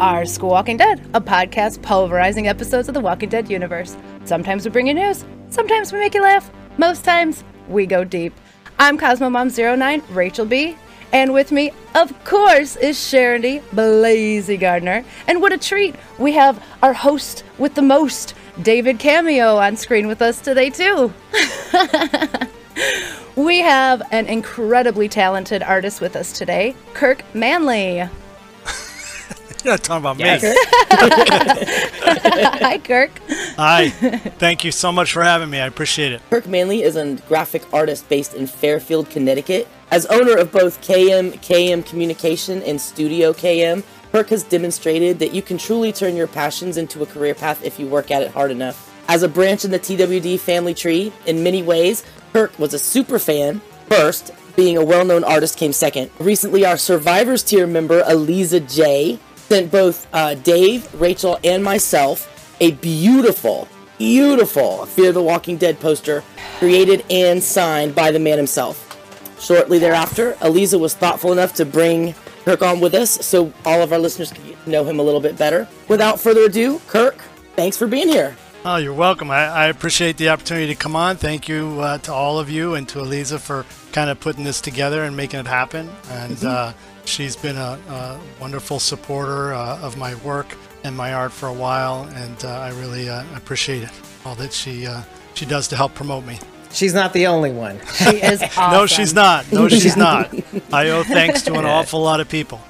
are Squawking Dead, a podcast pulverizing episodes of the Walking Dead universe. Sometimes we bring you news, sometimes we make you laugh, most times we go deep. I'm Cosmo Mom 09, Rachel B. And with me, of course, is Sharon D. Blazy Gardner. And what a treat! We have our host with the most, David Cameo, on screen with us today, too. we have an incredibly talented artist with us today, Kirk Manley. You're not talking about Yes. me. Hi, Kirk. Hi. Thank you so much for having me. I appreciate it. Kirk Manley is a graphic artist based in Fairfield, Connecticut. As owner of both KM, KM Communication, and Studio KM, Kirk has demonstrated that you can truly turn your passions into a career path if you work at it hard enough. As a branch in the TWD family tree, in many ways, Kirk was a super fan first, being a well known artist came second. Recently, our Survivors tier member, Eliza J., sent both uh, Dave, Rachel, and myself a beautiful, beautiful Fear the Walking Dead poster created and signed by the man himself. Shortly thereafter, Eliza was thoughtful enough to bring Kirk on with us so all of our listeners to know him a little bit better. Without further ado, Kirk, thanks for being here. Oh, you're welcome. I, I appreciate the opportunity to come on. Thank you uh, to all of you and to Eliza for kind of putting this together and making it happen. And uh, she's been a, a wonderful supporter uh, of my work and my art for a while, and uh, I really uh, appreciate it. All that she uh, she does to help promote me. She's not the only one. She is awesome. No, she's not. No, she's not. I owe thanks to an awful lot of people.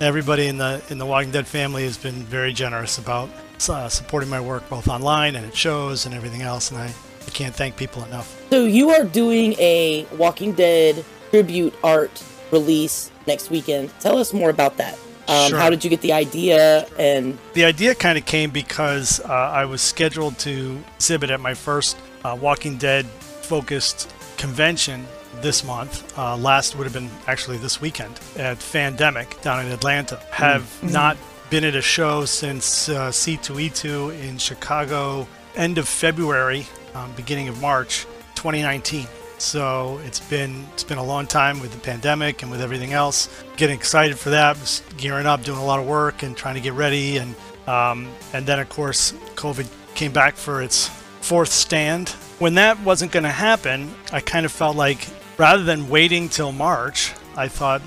Everybody in the in the Walking Dead family has been very generous about uh, supporting my work, both online and at shows and everything else. And I, I can't thank people enough. So, you are doing a Walking Dead tribute art release next weekend. Tell us more about that. Um, Sure. How did you get the idea? And The idea kind of came because uh, I was scheduled to exhibit at my first uh, Walking Dead focused convention this month. Uh, last would have been actually this weekend at Fandemic down in Atlanta. Have not been at a show since uh, C2E2 in Chicago, end of February, um, beginning of March 2019. So it's been it's been a long time with the pandemic and with everything else. Getting excited for that, gearing up, doing a lot of work and trying to get ready, and um, and then of course COVID came back for its fourth stand. When that wasn't going to happen, I kind of felt like rather than waiting till March, I thought,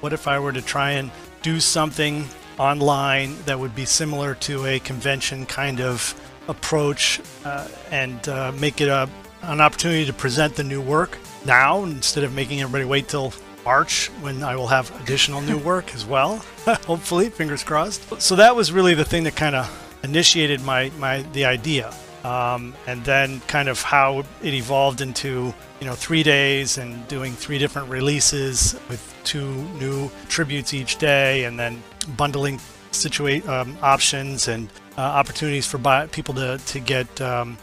what if I were to try and do something online that would be similar to a convention kind of approach uh, and uh, make it a, an opportunity to present the new work now instead of making everybody wait till March when I will have additional new work as well. Hopefully, fingers crossed. So that was really the thing that kind of initiated my, my the idea. Um, and then kind of how it evolved into you know three days and doing three different releases with two new tributes each day and then bundling situate um, options and uh, opportunities for buy- people to, to get um,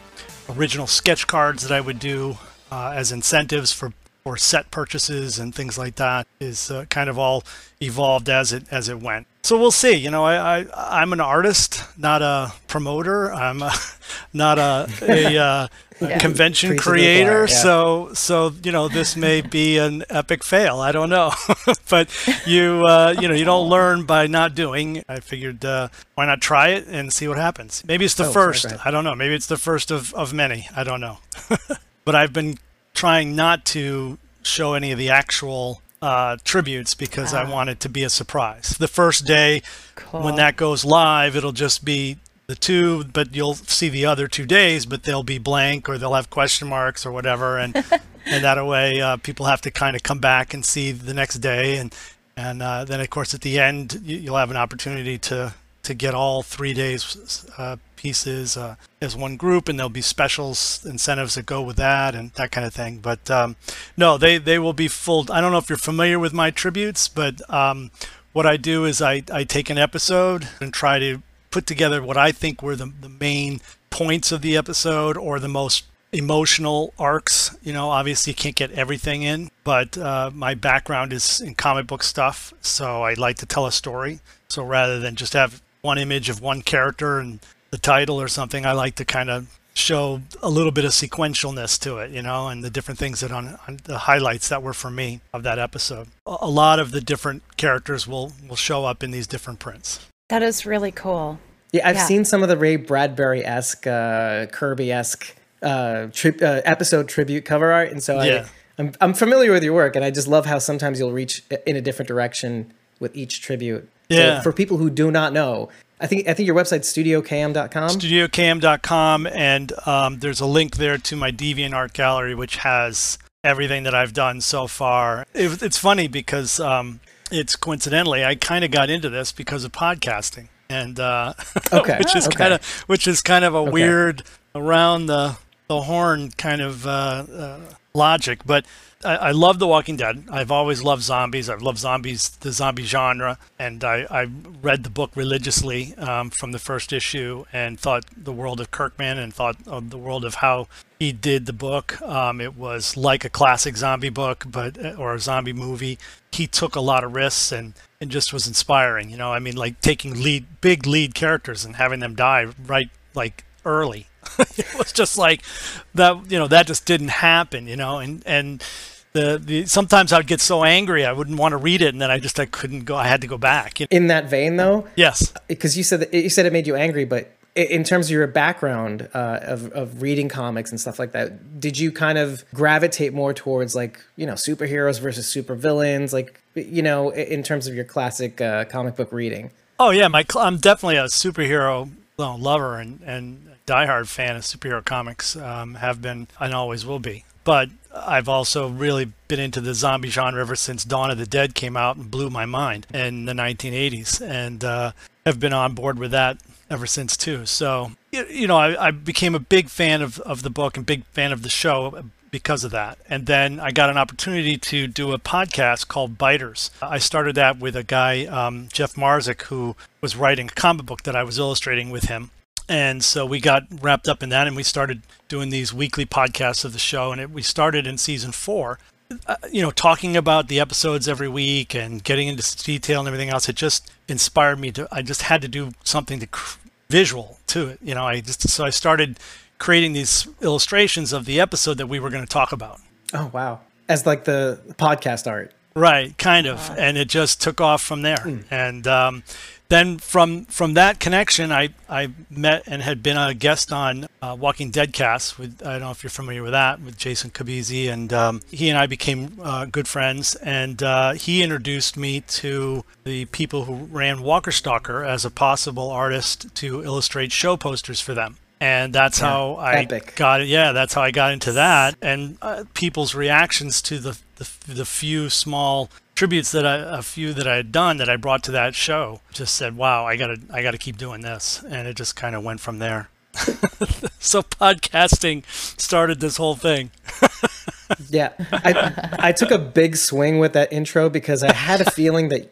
original sketch cards that I would do uh, as incentives for for set purchases and things like that is uh, kind of all evolved as it as it went. So we'll see. You know, I, I I'm an artist, not a promoter. I'm a, not a, a, uh, a Yeah. convention Preach to the creator. yeah. So so you know this may be an epic fail. I don't know, but you uh, you know you don't learn by not doing. I figured uh, why not try it and see what happens. Maybe it's the Oh, first. go. I don't know. Maybe it's the first of, of many. I don't know. but I've been trying not to show any of the actual uh, tributes because I want it to be a surprise. The first day, Cool. when that goes live, it'll just be the two, but you'll see the other two days, but they'll be blank or they'll have question marks or whatever, and and that way uh, people have to kind of come back and see the next day, and and uh, then of course at the end you- you'll have an opportunity to to get all three days uh, pieces uh, as one group, and there'll be specials incentives that go with that and that kind of thing. But um, no, they they will be full. I don't know if you're familiar with my tributes, but um, what I do is I I take an episode and try to put together what I think were the the main points of the episode or the most emotional arcs. You know, obviously you can't get everything in, but uh, my background is in comic book stuff, so I like to tell a story. So rather than just have one image of one character and the title or something, I like to kind of show a little bit of sequentialness to it, you know, and the different things that on, on the highlights that were for me of that episode. A, a lot of the different characters will will show up in these different prints. That is really cool. Yeah, I've Yeah. seen some of the Ray Bradbury esque, uh, Kirby esque uh, tri- uh, episode tribute cover art, and so Yeah. I, I'm I'm familiar with your work, and I just love how sometimes you'll reach in a different direction with each tribute. So Yeah. for people who do not know, I think I think your website's studiokm.com. studiocam.com and um, there's a link there to my deviantart gallery which has everything that i've done so far it, it's funny because um, it's coincidentally i kind of got into this because of podcasting and uh, Okay, which is okay. kind of which is kind of a weird around the the horn kind of uh, uh, logic but I, I love The Walking Dead. I've always loved zombies. I've loved zombies, the zombie genre, and I, I read the book religiously um, from the first issue and thought the world of Kirkman and thought of the world of how he did the book. Um, it was like a classic zombie book, but or a zombie movie. He took a lot of risks and and just was inspiring. You know, I mean, like taking lead, big lead characters and having them die right like early. it was just like that. You know, that just didn't happen. You know, and and the, the sometimes I'd get so angry I wouldn't want to read it, and then I just I couldn't go. I had to go back. In that vein, though, Yes. because you said that you said it made you angry, but in terms of your background uh, of of reading comics and stuff like that, did you kind of gravitate more towards like you know superheroes versus supervillains, like you know in terms of your classic uh, comic book reading? Oh yeah, my cl- I'm definitely a superhero lover and and diehard fan of superhero comics. Um, have been and always will be. But I've also really been into the zombie genre ever since Dawn of the Dead came out and blew my mind in the 1980s, and uh, have been on board with that ever since too. So you, know, I, I became a big fan of of the book and big fan of the show because of that. And then I got an opportunity to do a podcast called Biters. I started that with a guy, um, Jeff Marzik, who was writing a comic book that I was illustrating with him. And so we got wrapped up in that and we started doing these weekly podcasts of the show. And it, we started in season four, uh, you know, talking about the episodes every week and getting into detail and everything else. It just inspired me to, I just had to do something to cr- visual to it. You know, I just, so I started creating these illustrations of the episode that we were going to talk about. Oh wow! As like the podcast art. Right, kind of, and it just took off from there. And um, then from from that connection, I I met and had been a guest on uh, Walking Dead cast with I don't know if you're familiar with that with Jason Kabisi, and um, he and I became uh, good friends. And uh, he introduced me to the people who ran Walker Stalker as a possible artist to illustrate show posters for them. And that's how I epic. got it. Yeah, that's how I got into that, and uh, people's reactions to the, the the few small tributes that I a few that I had done that I brought to that show just said, "Wow, I gotta I gotta keep doing this," and it just kind of went from there. so podcasting started this whole thing. Yeah, I I took a big swing with that intro because I had a feeling that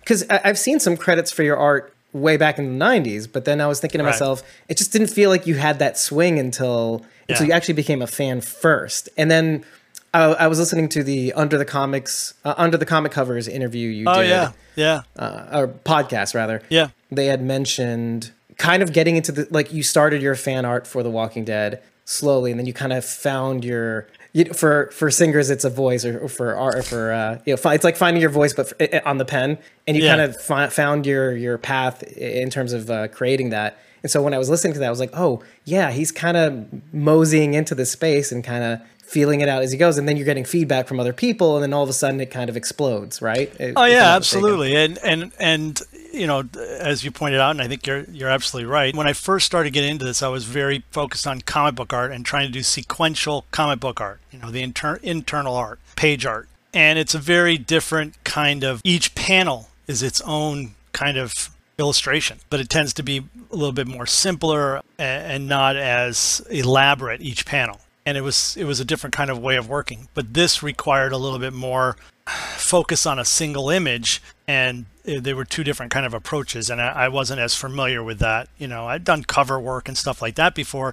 because I've seen some credits for your art way back in the '90s, but then I was thinking to Right. myself, it just didn't feel like you had that swing until until Yeah. you actually became a fan first, and then. I, I was listening to the under the comics uh, under the comic covers interview you Oh did, yeah, yeah, uh, or podcast rather. yeah. they had mentioned kind of getting into the like you started your fan art for The Walking Dead slowly, and then you kind of found your you, know, for for singers it's a voice, or, or for art or for uh, you know it's like finding your voice, but for, on the pen, and you Yeah. kind of fi- found your your path in terms of uh, creating that. And so when I was listening to that, I was like, oh yeah, he's kind of moseying into this space and kind of feeling it out as he goes, and then you're getting feedback from other people, and then all of a sudden it kind of explodes, right? If- Oh yeah, absolutely. And and and you know, as you pointed out, and I think you're you're absolutely right. When I first started getting into this, I was very focused on comic book art and trying to do sequential comic book art. You know, the inter- internal art, page art, and it's a very different kind of. Each panel is its own kind of illustration, but it tends to be a little bit more simpler and not as elaborate each panel. And it was it was a different kind of way of working. But this required a little bit more focus on a single image and there were two different kind of approaches and I, I wasn't as familiar with that. You know i'd done cover work and stuff like that before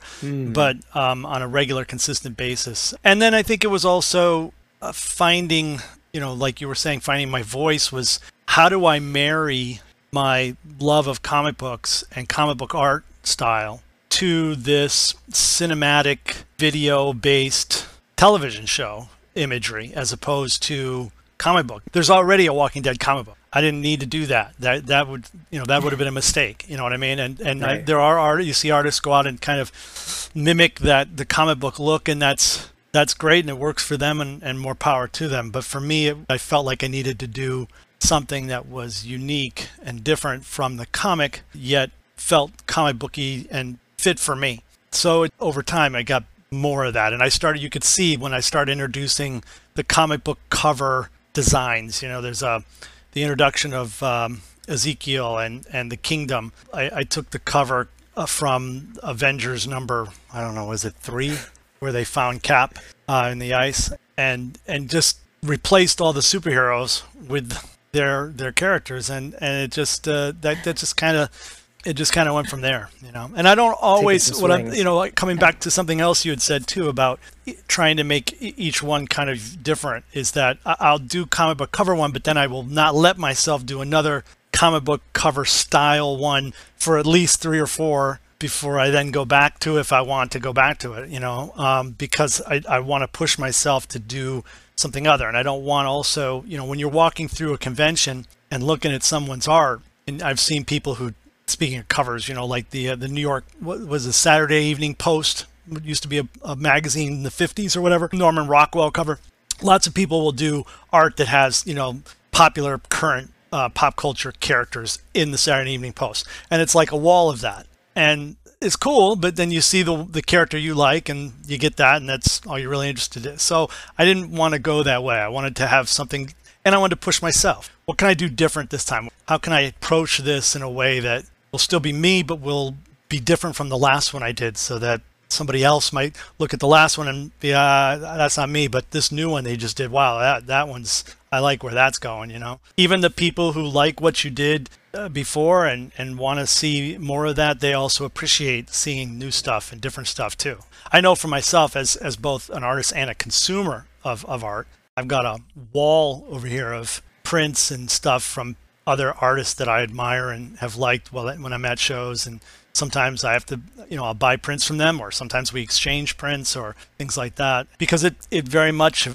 but um, on a regular consistent basis. And then i think it was also uh, finding you know like you were saying finding my voice was how do i marry my love of comic books and comic book art style to this cinematic video based television show imagery as opposed to comic book. There's already a Walking Dead comic book. I didn't need to do that. That that would you know that would have been a mistake. You know what I mean? And and I, there are art you see artists go out and kind of mimic that the comic book look, and that's that's great and it works for them and, and more power to them. But for me, it, I felt like I needed to do something that was unique and different from the comic, yet felt comic booky and fit for me. So it, over time, I got more of that, and I started. You could see when I started introducing the comic book cover designs. You know, there's a the introduction of um, Ezekiel and and the Kingdom. I, I took the cover uh, from Avengers number I don't know was it three where they found Cap uh, in the ice and and just replaced all the superheroes with their their characters and and it just uh, that that just kind of it just kind of went from there, you know. And I don't always what I'm, you know, like coming back to something else you had said too about trying to make each one kind of different is that I'll do comic book cover one, but then I will not let myself do another comic book cover style one for at least three or four before I then go back to if I want to go back to it, you know, um, because I, I want to push myself to do something other. And I don't want also, you know, when you're walking through a convention and looking at someone's art, and I've seen people who, speaking of covers, you know, like the uh, the New York what was the Saturday Evening Post, it used to be a, a magazine in the 50s or whatever, Norman Rockwell cover. Lots of people will do art that has, you know, popular current uh, pop culture characters in the Saturday Evening Post, and it's like a wall of that, and it's cool. But then you see the the character you like, and you get that, and that's all you're really interested in. So I didn't want to go that way. I wanted to have something, and I wanted to push myself. What can I do different this time? How can I approach this in a way that will still be me, but will be different from the last one I did, so that somebody else might look at the last one and be, uh, that's not me, but this new one they just did, wow, that that one's, I like where that's going, you know. Even the people who like what you did uh, before and and want to see more of that, they also appreciate seeing new stuff and different stuff too. I know for myself as as both an artist and a consumer of of art, I've got a wall over here of prints and stuff from other artists that I admire and have liked while when I'm at shows and sometimes I have to you know I'll buy prints from them or sometimes we exchange prints or things like that because it it very much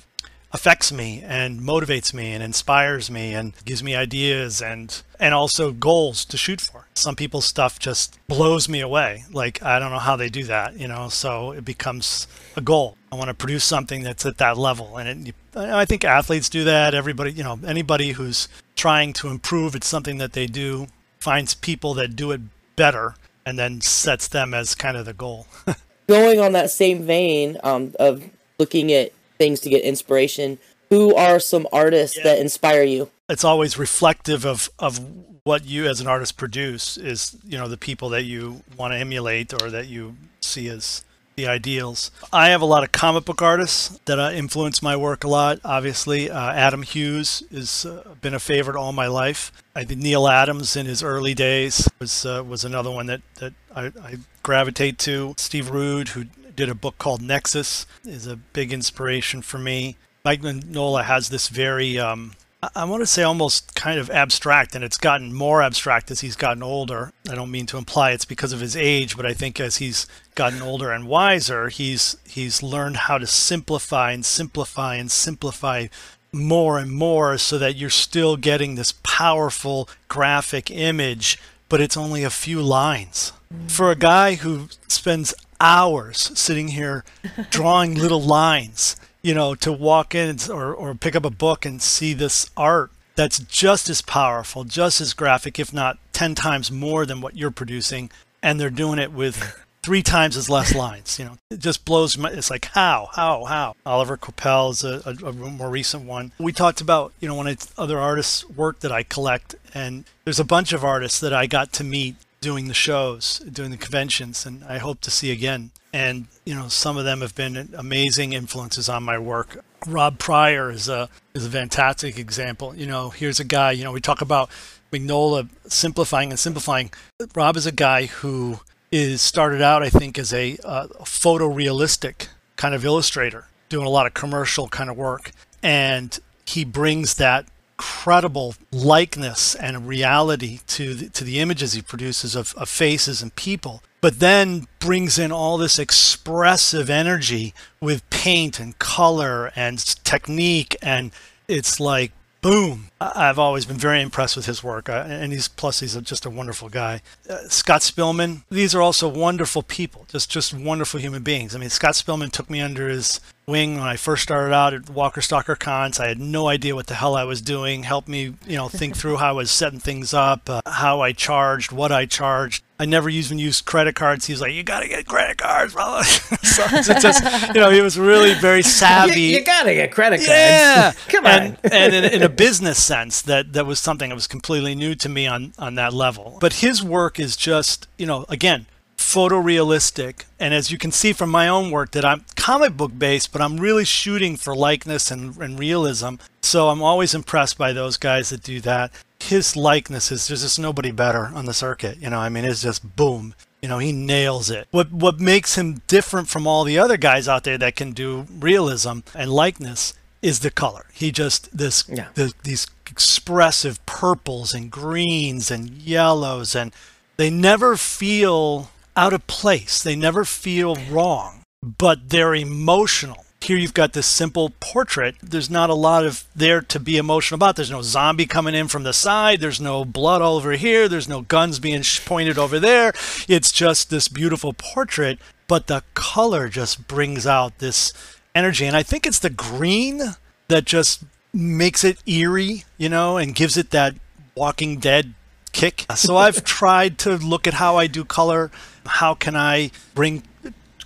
affects me and motivates me and inspires me and gives me ideas and and also goals to shoot for. Some people's stuff just blows me away. Like I don't know how they do that, you know. So it becomes a goal. I want to produce something that's at that level, and it, I think athletes do that. Everybody, you know, anybody who's trying to improve at something that they do finds people that do it better and then sets them as kind of the goal. Going on that same vein um, of looking at things to get inspiration, who are some artists that inspire you? it's always reflective of of what you as an artist produce is you know the people that you want to emulate or that you see as the ideals. I have a lot of comic book artists that uh, influence my work a lot. Obviously, uh, Adam Hughes has uh, been a favorite all my life. I think Neal Adams in his early days was uh, was another one that that I, I gravitate to. Steve Rude, who did a book called Nexus, is a big inspiration for me. Mike Mignola has this very um, I- want to say almost kind of abstract, and it's gotten more abstract as he's gotten older. I don't mean to imply it's because of his age, but I think as he's gotten older and wiser, he's he's learned how to simplify and simplify and simplify more and more so that you're still getting this powerful graphic image, but it's only a few lines. For a guy who spends hours sitting here drawing little lines, you know, to walk in or, or pick up a book and see this art that's just as powerful, just as graphic, if not 10 times more than what you're producing. And they're doing it with three times as less lines. You know, it just blows my, it's like, how, how, how? Olivier Coipel is a, a, a more recent one. We talked about, you know, one of other artists' work that I collect. And there's a bunch of artists that I got to meet doing the shows, doing the conventions, and I hope to see again. And you know, some of them have been amazing influences on my work. Rob Prior is a is a fantastic example. You know, here's a guy. You know, we talk about Mignola simplifying and simplifying. Rob is a guy who is started out, I think, as a, uh, photorealistic kind of illustrator, doing a lot of commercial kind of work, and he brings that incredible likeness and reality to the, to the images he produces of, of faces and people but then brings in all this expressive energy with paint and color and technique and it's like boom. I've always been very impressed with his work, uh, and he's plus he's just a wonderful guy. Uh, Scott Spillman, these are also wonderful people, just just wonderful human beings. I mean, Scott Spillman took me under his wing when I first started out at Walker Stalker Cons. I had no idea what the hell I was doing. Helped me, you know, think through how I was setting things up, uh, how I charged, what I charged. I never even used credit cards. He was like, "You got to get credit cards." so it's just, you know, he was really very You, savvy. you gotta get credit cards. Yeah, Come on. And, and in, in a business sense, that that was something that was completely new to me on on that level. But his work is just, you know, again, photorealistic, and as you can see from my own work, that I'm comic book based, but I'm really shooting for likeness and, and realism. So I'm always impressed by those guys that do that. His likeness is there's just nobody better on the circuit. You know, I mean, it's just boom. You know, he nails it. What what makes him different from all the other guys out there that can do realism and likeness is the color. He just this Yeah. the, these expressive purples and greens and yellows and they never feel out of place. They never feel wrong, but they're emotional. Here you've got this simple portrait. There's not a lot of there to be emotional about. There's no zombie coming in from the side. There's no blood all over here. There's no guns being pointed over there. It's just this beautiful portrait, but the color just brings out this energy. And I think it's the green that just makes it eerie, you know, and gives it that Walking Dead kick. So I've tried to look at how I do color. How can I bring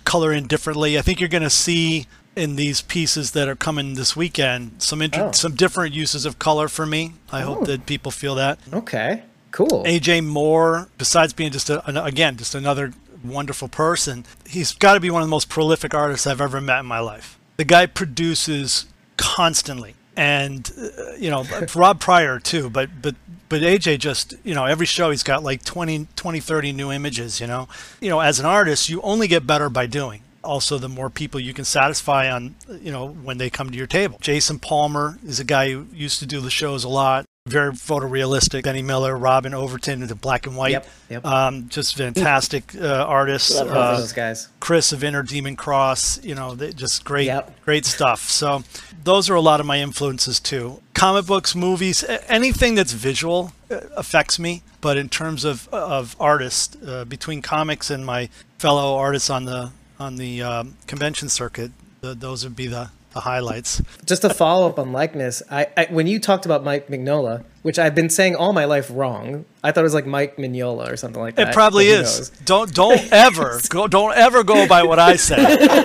color in differently? I think you're going to see in these pieces that are coming this weekend some inter- Oh. some different uses of color for me. I hope that people feel that. Okay. Cool. AJ Moore, besides being just a, an, again just another wonderful person, he's got to be one of the most prolific artists I've ever met in my life. The guy produces constantly, and uh, you know Rob Prior too, but but but AJ just you know every show he's got like 20, 20 30 new images. You know, you know as an artist you only get better by doing. Also, the more people you can satisfy on, you know, when they come to your table. Jason Palmer is a guy who used to do the shows a lot very photorealistic. Benny Miller, Robin Overton, the black and white. Yep, yep. Um, just fantastic uh, artists. Love Uh, those guys. Chris of Inner Demon Cross, you know, they, just great, Yep. great stuff. So those are a lot of my influences too. Comic books, movies, anything that's visual uh, affects me. But in terms of of artists, uh, between comics and my fellow artists on the on the um, convention circuit, the, those would be the, the highlights. Just a follow up on likeness, I, I when you talked about Mike Mignola, which I've been saying all my life wrong, I thought it was like Mike Mignola or something like that. It probably is. Don't don't ever go. Don't ever go by what I say.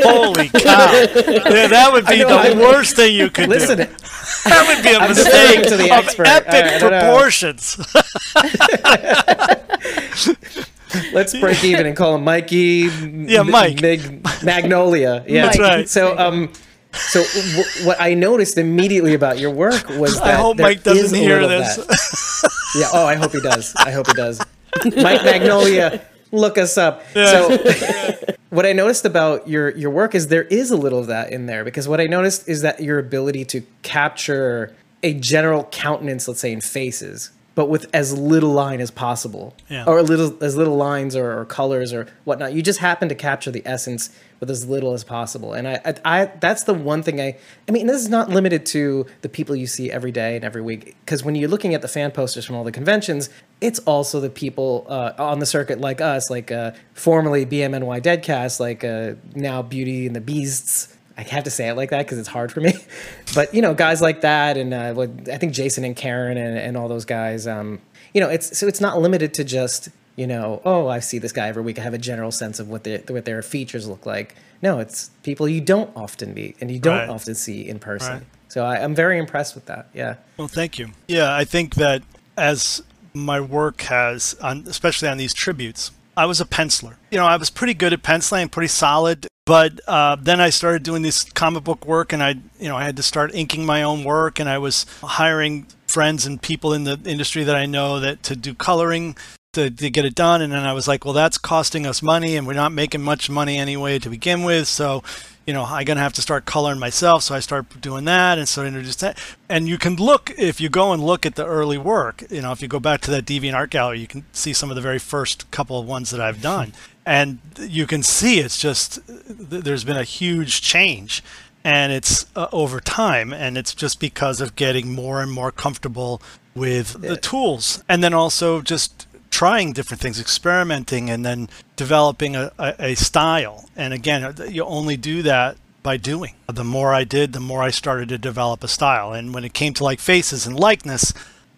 Holy cow! Yeah, that would be know, the I'm- worst thing you could Listen, do. That would be a I'm mistake to the of epic I- I don't know. proportions. let's break even and call him Mikey. Yeah, Mike. Mig, Magnolia. Yeah, That's right. So, um, so w- what I noticed immediately about your work was that I hope there Mike doesn't hear this. Yeah. Oh, I hope he does. I hope he does. Mike Magnolia, look us up. So, what I noticed about your your work is there is a little of that in there because what I noticed is that your ability to capture a general countenance, let's say in faces, but with as little line as possible, Yeah. or a little as little lines or, or colors or whatnot. You just happen to capture the essence with as little as possible, and I, I, I that's the one thing I. I mean, this is not limited to the people you see every day and every week, because when you're looking at the fan posters from all the conventions, it's also the people uh, on the circuit like us, like uh, formerly BMNY Deadcast, like uh, now Beauty and the Beasts. I have to say it like that because it's hard for me. But you know, guys like that, and uh, I think Jason and Karen and, and all those guys. Um, you know, it's so it's not limited to just you know, oh, I see this guy every week. I have a general sense of what their what their features look like. No, it's people you don't often meet and you don't Right. often see in person. Right. So I, I'm very impressed with that. Yeah. Well, thank you. Yeah, I think that as my work has, on, especially on these tributes, I was a penciler. You know, I was pretty good at penciling, pretty solid. But uh, then I started doing this comic book work, and I, you know, I had to start inking my own work, and I was hiring friends and people in the industry that I know that to do coloring to, to get it done. And then I was like, well, that's costing us money, and we're not making much money anyway to begin with. So, you know, I'm gonna have to start coloring myself. So I start doing that, and so I introduced that. And you can look if you go and look at the early work. You know, if you go back to that Deviant Art Gallery, you can see some of the very first couple of ones that I've done, and you can see it's just there's been a huge change. and it's uh, over time and it's just because of getting more and more comfortable with the tools and then also just trying different things experimenting and then developing a, a, a style. And again uh, you only do that by doing. The more i did the more i started to develop a style. And when it came to like faces and likeness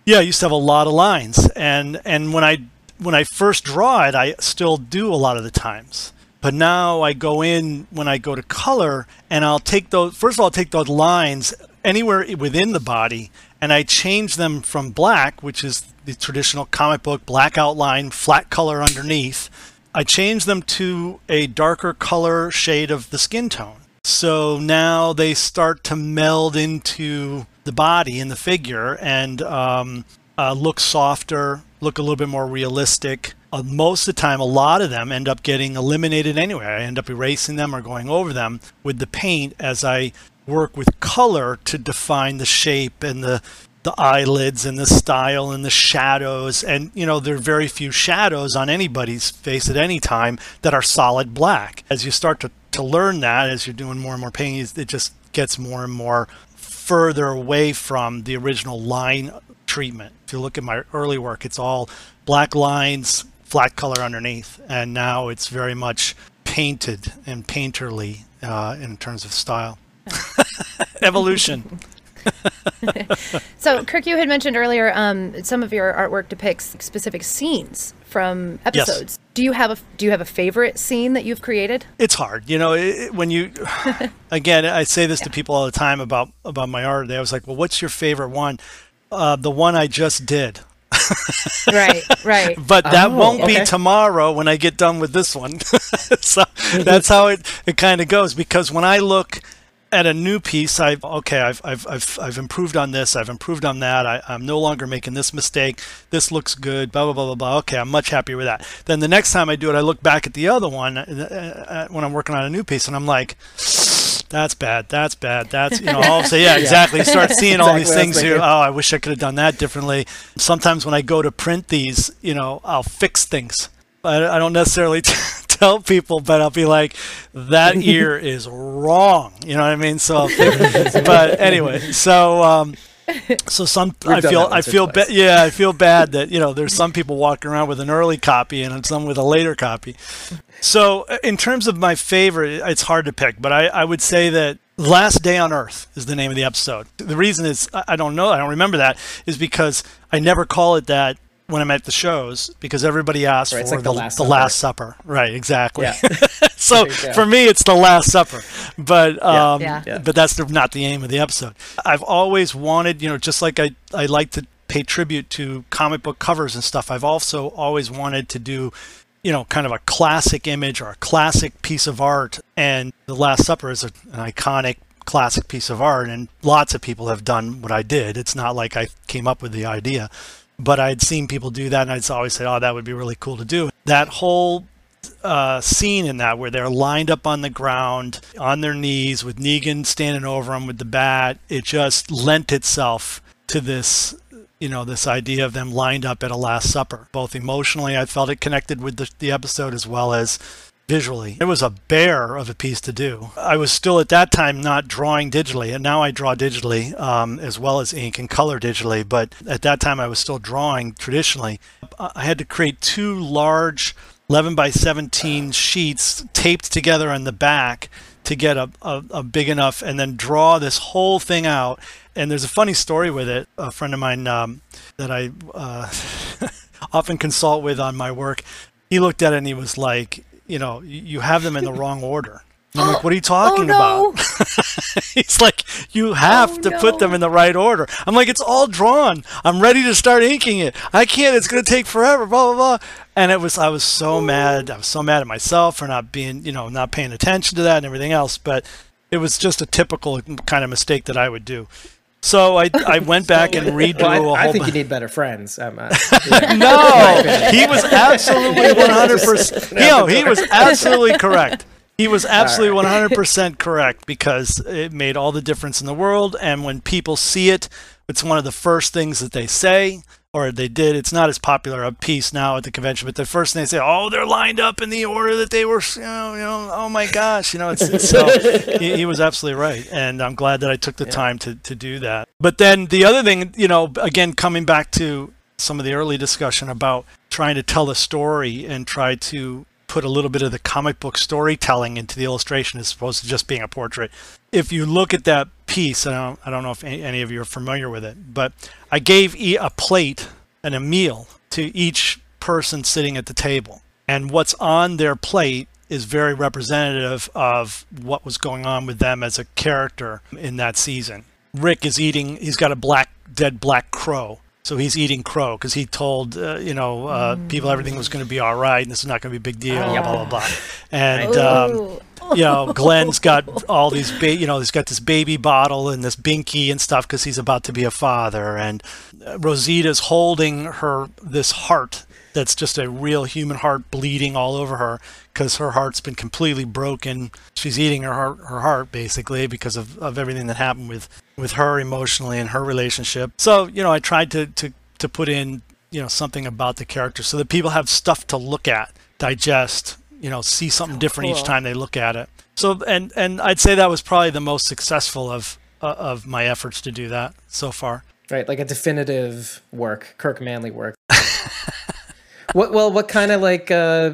yeah i used to have a lot of lines. And and when i when i first draw it i still do a lot of the times. But now I go in when I go to color and I'll take those, first of all, I'll take those lines anywhere within the body and I change them from black, which is the traditional comic book black outline, flat color underneath. I change them to a darker color shade of the skin tone. So now they start to meld into the body and the figure and um, uh, look softer, look a little bit more realistic uh, most of the time, a lot of them end up getting eliminated anyway. I end up erasing them or going over them with the paint as I work with color to define the shape and the the eyelids and the style and the shadows. And you know there are very few shadows on anybody's face at any time that are solid black. As you start to, to learn that as you're doing more and more painting it just gets more and more further away from the original line treatment. If you look at my early work it's all black lines flat color underneath, and now it's very much painted and painterly uh, in terms of style. Evolution. so, Kirk, you had mentioned earlier um, some of your artwork depicts specific scenes from episodes. Yes. Do you have a Do you have a favorite scene that you've created? It's hard, you know. It, when you, again, I say this yeah. to people all the time about about my art. They was like, "Well, what's your favorite one?" Uh, the one I just did right, right. But that oh, won't okay. be tomorrow when I get done with this one. so that's how it, it kind of goes. Because when I look at a new piece, I've okay, I've I've I've, I've improved on this, I've improved on that. I, I'm no longer making this mistake. This looks good. Blah blah blah blah blah. Okay, I'm much happier with that. Then the next time I do it, I look back at the other one uh, uh, when I'm working on a new piece, and I'm like that's bad. That's bad. That's you know, I'll say, yeah, exactly. You start seeing exactly all these things here. Oh, I wish I could have done that differently. Sometimes when I go to print these, you know, I'll fix things. I, I don't necessarily tell people, but I'll be like, that ear is wrong. You know what I mean? So, but anyway, so. Um, so some We've I feel I feel ba- yeah I feel bad that you know there's some people walking around with an early copy and some with a later copy. So, uh, in terms of my favorite, it's hard to pick, but I, I would say that Last Day on Earth is the name of the episode. The reason is I don't know, I don't remember that, is because I never call it that when I'm at the shows because everybody asks right, for like the, the, last, the last, Supper. Right, exactly. Yeah. so for me, it's the Last Supper, but um, yeah. Yeah. but that's not the aim of the episode. I've always wanted, you know, just like I I like to pay tribute to comic book covers and stuff. I've also always wanted to do you know, kind of a classic image or a classic piece of art. And The Last Supper is a, an iconic classic piece of art, and lots of people have done what I did. It's not like I came up with the idea, but I'd seen people do that, and I'd always say, "Oh, that would be really cool to do." That whole uh, scene in that where they're lined up on the ground on their knees with Negan standing over them with the bat, it just lent itself to this you know, this idea of them lined up at a Last Supper. Both emotionally, I felt it connected with the, the episode as well as visually. It was a bear of a piece to do. I was still at that time not drawing digitally, and now I draw digitally um, as well as ink and color digitally. But at that time, I was still drawing traditionally. I had to create two large 11 by 17 sheets taped together on the back to get a, a, a big enough, and then draw this whole thing out and there's a funny story with it. A friend of mine um, that I uh, often consult with on my work, he looked at it and he was like, you know, you have them in the wrong order. I'm like, what are you oh, oh, talking oh, no. about? He's like, you oh, have oh, to no. put them in the right order. I'm like, it's all drawn. I'm ready to start inking it. I can't. It's going to take forever. Blah blah blah. And it was, I was so mad. I was so mad at myself for not being, you know, not paying attention to that and everything else. But it was just a typical kind of mistake that I would do. So I, I went back and redrew well, I, a whole. I think you need better friends. Um, uh, no, he was absolutely one hundred percent. Know, he was absolutely correct. He was absolutely one hundred percent correct because it made all the difference in the world. And when people see it, it's one of the first things that they say. Or they did. It's not as popular a piece now at the convention, but the first thing they say, "Oh, they're lined up in the order that they were." You know, you know oh my gosh, you know. It's, it's so he, he, was absolutely right, and I'm glad that I took the yeah. time to to do that. But then the other thing, you know, again coming back to some of the early discussion about trying to tell a story and try to put a little bit of the comic book storytelling into the illustration as opposed to just being a portrait. If you look at that piece, I don't, I don't know if any of you are familiar with it, but I gave a plate and a meal to each person sitting at the table. And what's on their plate is very representative of what was going on with them as a character in that season. Rick is eating, he's got a black, dead black crow so he's eating crow because he told uh, you know uh, people everything was going to be all right and this is not going to be a big deal. Blah blah blah. And um, you know, Glenn's got all these, ba- you know, he's got this baby bottle and this binky and stuff because he's about to be a father. And uh, Rosita's holding her this heart that's just a real human heart bleeding all over her because her heart's been completely broken. She's eating her heart, her heart basically because of, of everything that happened with, with her emotionally and her relationship. So, you know, I tried to, to, to put in, you know, something about the character so that people have stuff to look at, digest, you know, see something different cool. each time they look at it. So, and, and I'd say that was probably the most successful of, uh, of my efforts to do that so far. Right. Like a definitive work, Kirk Manley work. what well what kind of like uh,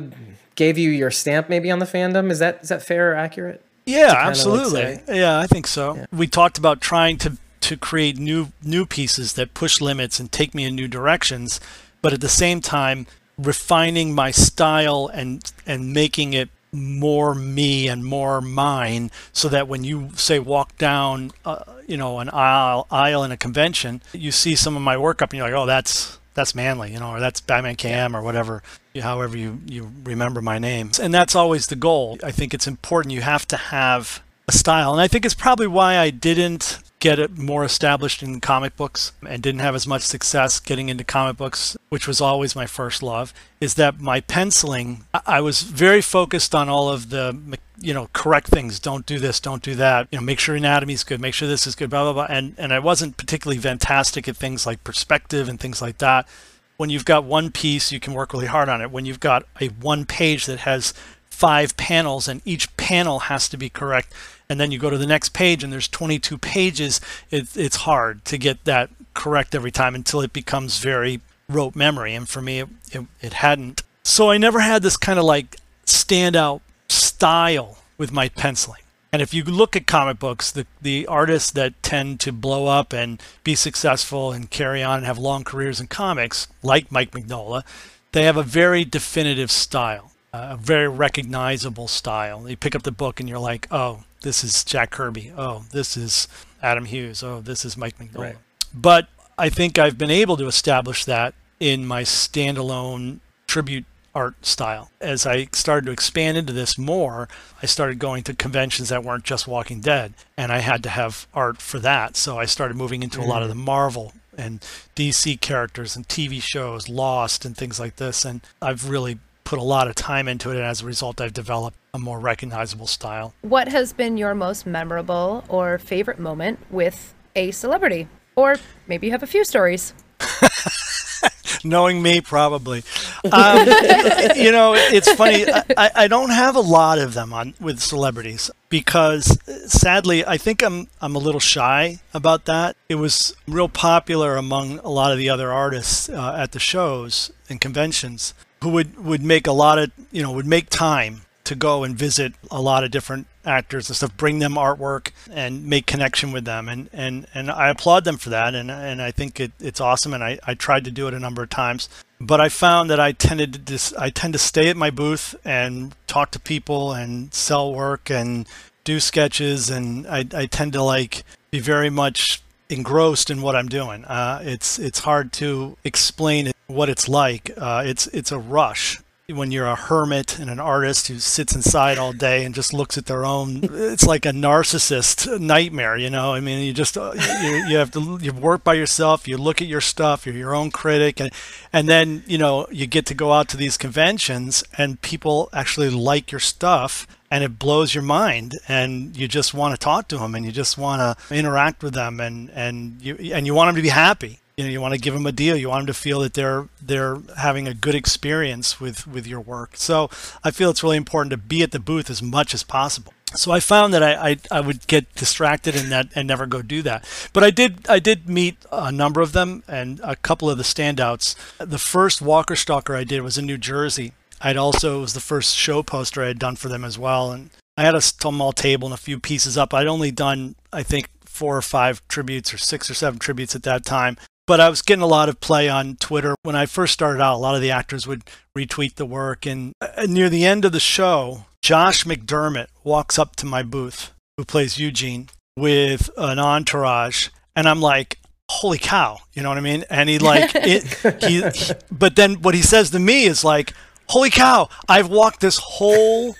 gave you your stamp maybe on the fandom? Is that is that fair or accurate? Yeah, absolutely. Like yeah, I think so. Yeah. We talked about trying to to create new new pieces that push limits and take me in new directions, but at the same time refining my style and and making it more me and more mine so that when you say walk down uh, you know an aisle aisle in a convention you see some of my work up and you're like oh that's that's Manley, you know, or that's Batman KM or whatever, however you, you remember my name. And that's always the goal. I think it's important. You have to have a style. And I think it's probably why I didn't get it more established in comic books and didn't have as much success getting into comic books, which was always my first love, is that my penciling, I was very focused on all of the, you know, correct things. Don't do this, don't do that. You know, make sure anatomy is good, make sure this is good, blah, blah, blah. And, and I wasn't particularly fantastic at things like perspective and things like that. When you've got one piece, you can work really hard on it. When you've got a one page that has five panels and each panel has to be correct and then you go to the next page and there's 22 pages, it, it's hard to get that correct every time until it becomes very rote memory. And for me, it, it, it hadn't. So I never had this kind of like standout style with my penciling. And if you look at comic books, the, the artists that tend to blow up and be successful and carry on and have long careers in comics, like Mike Mignola, they have a very definitive style, a very recognizable style. You pick up the book and you're like, oh, this is Jack Kirby. Oh, this is Adam Hughes. Oh, this is Mike Mignola. Right. But I think I've been able to establish that in my standalone tribute art style. As I started to expand into this more, I started going to conventions that weren't just Walking Dead, and I had to have art for that. So I started moving into mm. a lot of the Marvel and DC characters and TV shows, Lost, and things like this. And I've really put a lot of time into it, and as a result, I've developed a more recognizable style. What has been your most memorable or favorite moment with a celebrity? Or maybe you have a few stories. Knowing me, probably. Um, you know, it's funny. I, I don't have a lot of them on with celebrities because, sadly, I think I'm I'm a little shy about that. It was real popular among a lot of the other artists uh, at the shows and conventions who would, would make a lot of, you know, would make time to go and visit a lot of different actors and stuff, bring them artwork and make connection with them. And, and, and I applaud them for that. And, and I think it, it's awesome. And I, I tried to do it a number of times, but I found that I tended to dis, I tend to stay at my booth and talk to people and sell work and do sketches. And I, I tend to like be very much engrossed in what I'm doing. Uh, it's, it's hard to explain what it's like. Uh, it's it's a rush when you're a hermit and an artist who sits inside all day and just looks at their own. It's like a narcissist nightmare, you know. I mean, you just uh, you, you have to you work by yourself. You look at your stuff. You're your own critic, and and then you know you get to go out to these conventions and people actually like your stuff and it blows your mind and you just want to talk to them and you just want to interact with them and and you and you want them to be happy you know you want to give them a deal you want them to feel that they're they're having a good experience with with your work so i feel it's really important to be at the booth as much as possible so I found that I, I, I, would get distracted in that and never go do that. But I did I did meet a number of them and a couple of the standouts. The first Walker Stalker I did was in New Jersey. I'd also it was the first show poster I had done for them as well, and I had a small table and a few pieces up. I'd only done I think four or five tributes or six or seven tributes at that time. But I was getting a lot of play on Twitter. When I first started out, a lot of the actors would retweet the work. And uh, near the end of the show, Josh McDermitt walks up to my booth, who plays Eugene, with an entourage, and I'm like, "Holy cow!" You know what I mean? And he like it. He, he, but then what he says to me is like, "Holy cow! I've walked this whole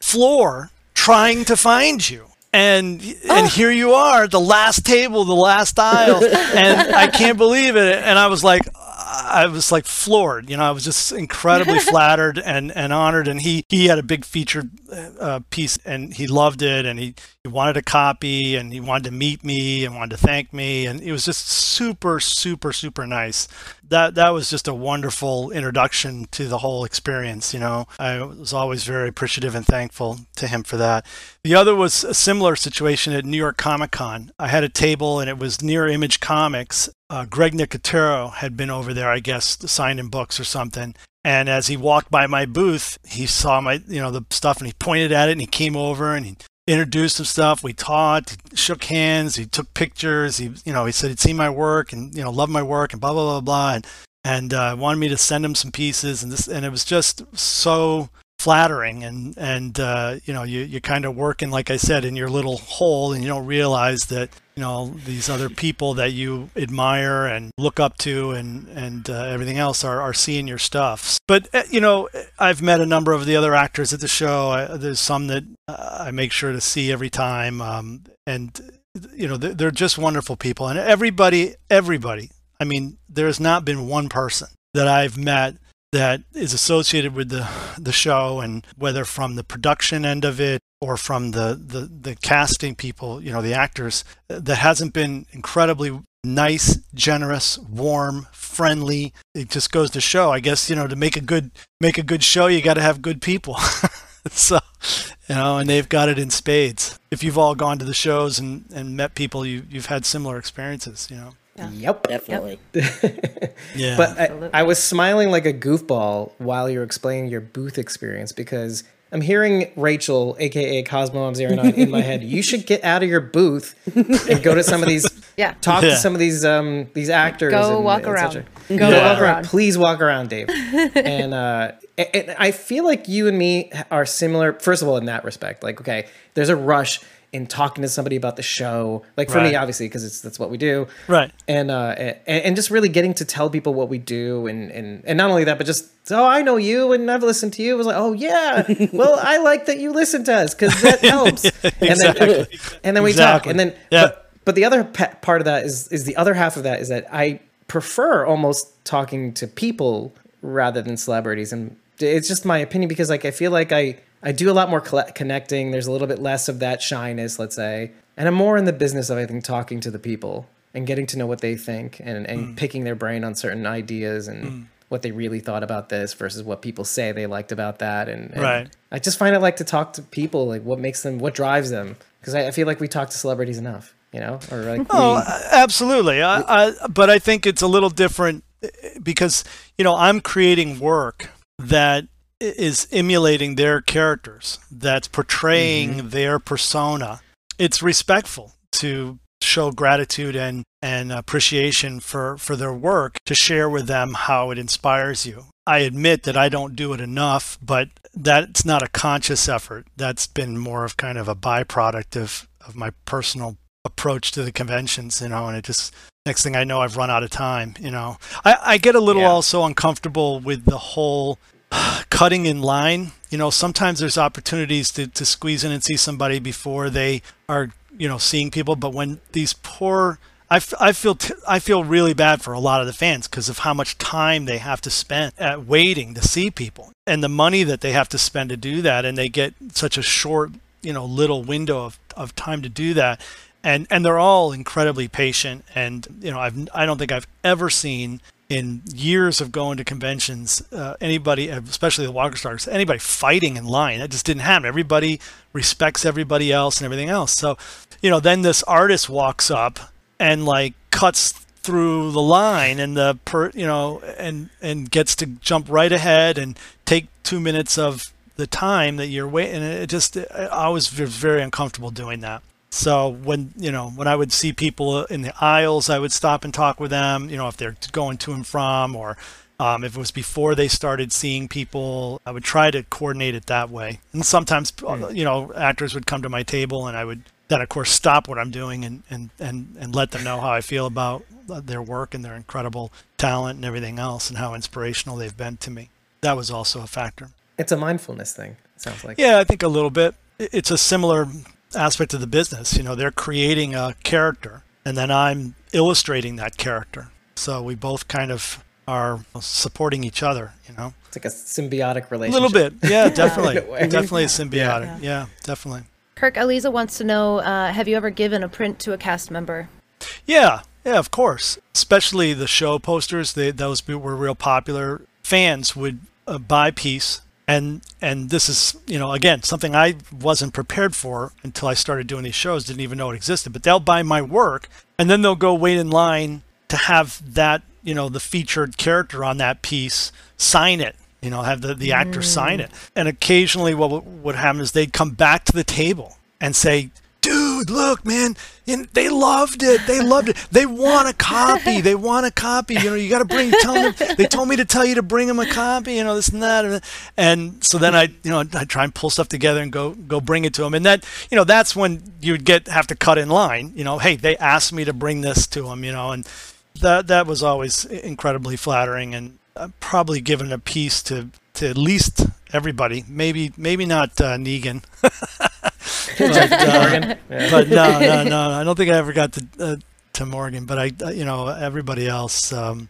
floor trying to find you." and and here you are, the last table, the last aisle, and I can't believe it. And I was like, I was like floored. You know, I was just incredibly flattered and, and honored. And he, he had a big featured uh, piece and he loved it. And he, he wanted a copy and he wanted to meet me and wanted to thank me. And it was just super, super, super nice. That, that was just a wonderful introduction to the whole experience. You know, I was always very appreciative and thankful to him for that. The other was a similar situation at New York Comic Con. I had a table and it was near Image Comics uh, Greg Nicotero had been over there, I guess, signing books or something. And as he walked by my booth, he saw my, you know, the stuff and he pointed at it and he came over and he introduced some stuff. We talked, shook hands, he took pictures. He, you know, he said he'd seen my work and, you know, loved my work and blah, blah, blah, blah. And, and uh, wanted me to send him some pieces and this, and it was just so flattering and and uh, you know you you kind of working like I said in your little hole and you don't realize that you know these other people that you admire and look up to and and uh, everything else are, are seeing your stuff. But uh, you know i've met a number of the other actors at the show. I, there's some that uh, i make sure to see every time um, and you know they're just wonderful people. And everybody everybody i mean there's not been one person that i've met that is associated with the the show and whether from the production end of it or from the, the, the casting people, you know, the actors, that hasn't been incredibly nice, generous, warm, friendly. It just goes to show, I guess, you know, to make a good make a good show, you got to have good people. so, you know, and they've got it in spades. If you've all gone to the shows and, and met people, you you've had similar experiences, you know. Yeah. Yep, definitely. Yep. yeah. But I, I was smiling like a goofball while you were explaining your booth experience because I'm hearing Rachel, aka Cosmo 09 in my head. You should get out of your booth and go to some of these. yeah. Talk yeah. to some of these um these actors. Go and, walk and around. Go yeah. walk around. Please walk around, Dave. and uh, and I feel like you and me are similar. First of all, in that respect, like okay, there's a rush in talking to somebody about the show. Like for right. me, obviously, because it's that's what we do. Right. And uh, and, and just really getting to tell people what we do, and and and not only that, but just oh, I know you, and I've listened to you. It was like, oh yeah, well, I like that you listen to us because that helps. exactly. And then and then we exactly. talk, and then yeah. But, but the other part of that is is the other half of that is that I prefer almost talking to people rather than celebrities, and it's just my opinion because like I feel like I I do a lot more connecting. There's a little bit less of that shyness, let's say. And I'm more in the business of, I think, talking to the people and getting to know what they think and, and mm. picking their brain on certain ideas and mm. what they really thought about this versus what people say they liked about that. And, and right. I just find I like to talk to people, like what makes them, what drives them. Because I, I, feel like we talk to celebrities enough, you know? Or like oh, we, absolutely. I, I, but I think it's a little different eh, because, you know, I'm creating work that is emulating their characters, that's portraying mm-hmm. their persona. It's respectful to show gratitude and, and appreciation for, for their work, to share with them how it inspires you. I admit that I don't do it enough, but that's not a conscious effort. That's been more of kind of a byproduct of, of my personal approach to the conventions, you know, and it just next thing I know I've run out of time, you know. I, I get a little yeah. also uncomfortable with the whole cutting in line. You know, sometimes there's opportunities to, to squeeze in and see somebody before they are, you know, seeing people. But when these poor, I, I feel t- I feel really bad for a lot of the fans because of how much time they have to spend at waiting to see people and the money that they have to spend to do that, and they get such a short, you know, little window of, of time to do that and and they're all incredibly patient. And you know, I've I don't think I've ever seen in years of going to conventions uh, anybody, especially the Walker Stalkers, anybody fighting in line. That just didn't happen. Everybody respects everybody else and everything else. So, you know, then this artist walks up and like cuts through the line and the per you know and and gets to jump right ahead and take two minutes of the time that you're waiting. It just I was very uncomfortable doing that. So when you know when I would see people in the aisles, I would stop and talk with them. You know if they're going to and from, or um, if it was before they started seeing people, I would try to coordinate it that way. And sometimes mm. you know actors would come to my table, and I would then of course stop what I'm doing and and and and let them know how I feel about their work and their incredible talent and everything else, and how inspirational they've been to me. That was also a factor. It's a mindfulness thing. sounds like. Yeah, I think a little bit. It's a similar aspect of the business. You know, they're creating a character, and then I'm illustrating that character. So we both kind of are supporting each other. You know, it's like a symbiotic relationship. A little bit, yeah, definitely, definitely a symbiotic. Yeah. yeah, definitely. Kirk, Eliza wants to know: uh, Have you ever given a print to a cast member? Yeah, yeah, of course. Especially the show posters; they, those were real popular. Fans would uh, buy piece and and this is you know again something i wasn't prepared for until i started doing these shows didn't even know it existed but they'll buy my work and then they'll go wait in line to have that you know the featured character on that piece sign it you know have the, the actor mm. sign it and occasionally what would happen is they'd come back to the table and say dude, look, man, they loved it. They loved it. They want a copy. They want a copy. You know, you got to bring. Tell them. They told me to tell you to bring them a copy. You know, this and that. And so then I, you know, I try and pull stuff together and go go bring it to them. And that, you know, that's when you'd get have to cut in line. You know, hey, they asked me to bring this to them. You know, and that that was always incredibly flattering and probably given a piece to to at least everybody. Maybe maybe not uh, Negan. but, uh, yeah. but no, no, no. I don't think I ever got to uh, to Morgan, but I, you know, everybody else, um,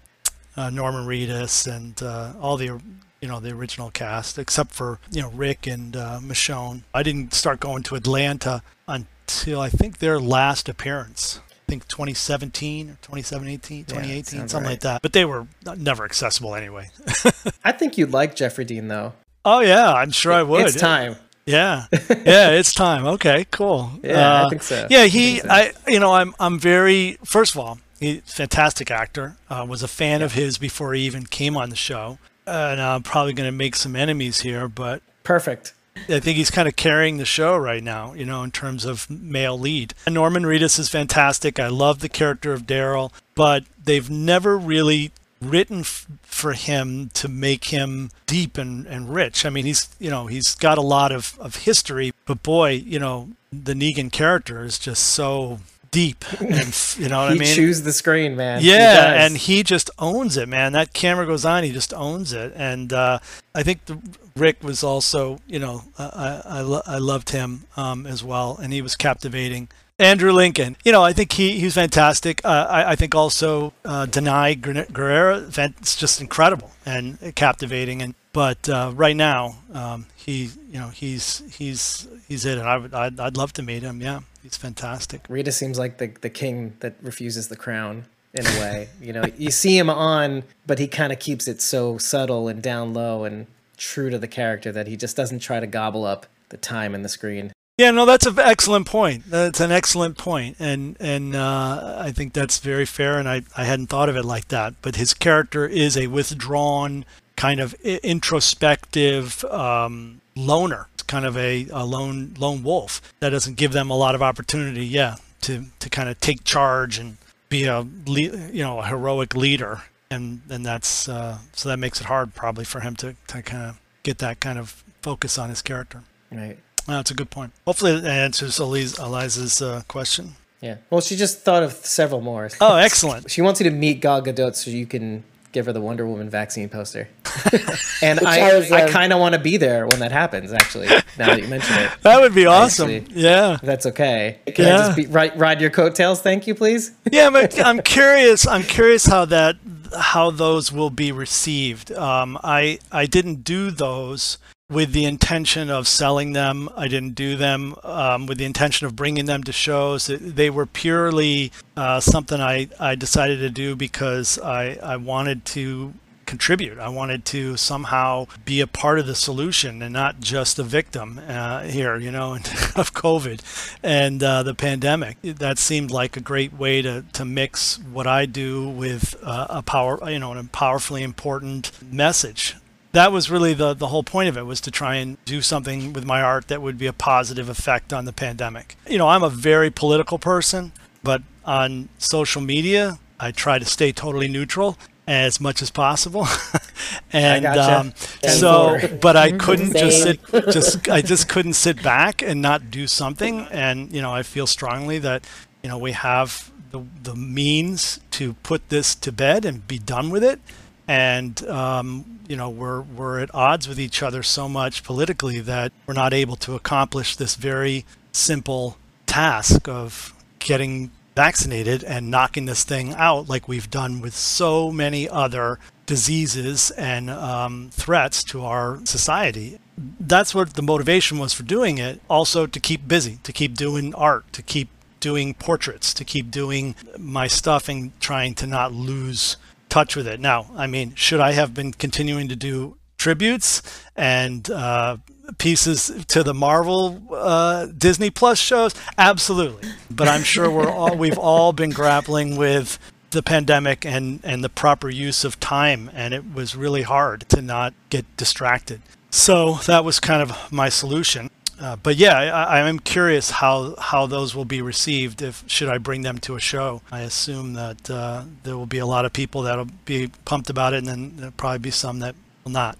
uh, Norman Reedus and uh, all the, you know, the original cast, except for you know Rick and uh, Michonne. I didn't start going to Atlanta until I think their last appearance. I think 2017 or 2017, 2018, yeah, something right. like that. But they were never accessible anyway. I think you'd like Jeffrey Dean though. Oh yeah, I'm sure I would. It's time. Yeah, yeah, it's time. Okay, cool. Yeah, uh, I think so. Yeah, he, I, so. I, you know, I'm, I'm very. First of all, he, fantastic actor. Uh, was a fan yeah. of his before he even came on the show, and I'm probably going to make some enemies here, but perfect. I think he's kind of carrying the show right now, you know, in terms of male lead. Norman Reedus is fantastic. I love the character of Daryl, but they've never really written f- for him to make him deep and, and rich. I mean, he's you know he's got a lot of, of history, but boy, you know the Negan character is just so deep and you know what I mean. Chews the screen, man. Yeah, he and he just owns it, man. That camera goes on, he just owns it, and uh, I think the, Rick was also, you know, I I, I loved him um, as well, and he was captivating. Andrew Lincoln. You know, I think he he's fantastic. Uh, I, I think also uh, Danai Gurira, it's just incredible and captivating. And but uh, right now, um, he you know he's he's he's it, and I would I'd, I'd love to meet him. Yeah, he's fantastic. Reedus seems like the the king that refuses the crown in a way. you know, you see him on, but he kind of keeps it so subtle and down low and true to the character that he just doesn't try to gobble up the time and the screen. Yeah, no, that's an excellent point. That's an excellent point, and and uh, I think that's very fair. And I, I hadn't thought of it like that. But his character is a withdrawn, kind of introspective um, loner. It's kind of a, a lone lone wolf that doesn't give them a lot of opportunity. Yeah, to to kind of take charge and be a you know a heroic leader. And and that's uh, so that makes it hard probably for him to, to kind of get that kind of focus on his character. Right. That's a good point. Hopefully, that answers Eliza's uh, question. Yeah. Well, she just thought of several more. Oh, excellent. she wants you to meet Gal Gadot so you can give her the Wonder Woman vaccine poster. and I, I, I um, kind of want to be there when that happens. Actually, now that you mention it, that would be awesome. Actually, yeah, that's okay. Can yeah. I just be, ride, ride your coattails? Thank you, please. yeah, but I'm curious. I'm curious how that how those will be received. Um, I I didn't do those with the intention of selling them. I didn't do them um, with the intention of bringing them to shows. They were purely uh, something I, I decided to do because I, I wanted to contribute. I wanted to somehow be a part of the solution and not just a victim uh, here, you know, of COVID and uh, the pandemic. That seemed like a great way to, to mix what I do with uh, a power, you know, a powerfully important message that was really the the whole point of it was to try and do something with my art that would be a positive effect on the pandemic. You know, I'm a very political person, but on social media, I try to stay totally neutral as much as possible. and gotcha. um, so, but I couldn't just sit, just I just couldn't sit back and not do something. And you know, I feel strongly that you know we have the the means to put this to bed and be done with it. And um, you know we're we're at odds with each other so much politically that we're not able to accomplish this very simple task of getting vaccinated and knocking this thing out like we've done with so many other diseases and um, threats to our society. That's what the motivation was for doing it. Also, to keep busy, to keep doing art, to keep doing portraits, to keep doing my stuff and trying to not lose touch with it. Now, I mean, should I have been continuing to do tributes and uh, pieces to the Marvel uh, Disney Plus shows? Absolutely. But I'm sure we're all we've all been grappling with the pandemic and and the proper use of time, and it was really hard to not get distracted. So that was kind of my solution. Uh, but yeah, I, am curious how how those will be received. If should I bring them to a show, I assume that uh, there will be a lot of people that'll be pumped about it, and then there'll probably be some that will not.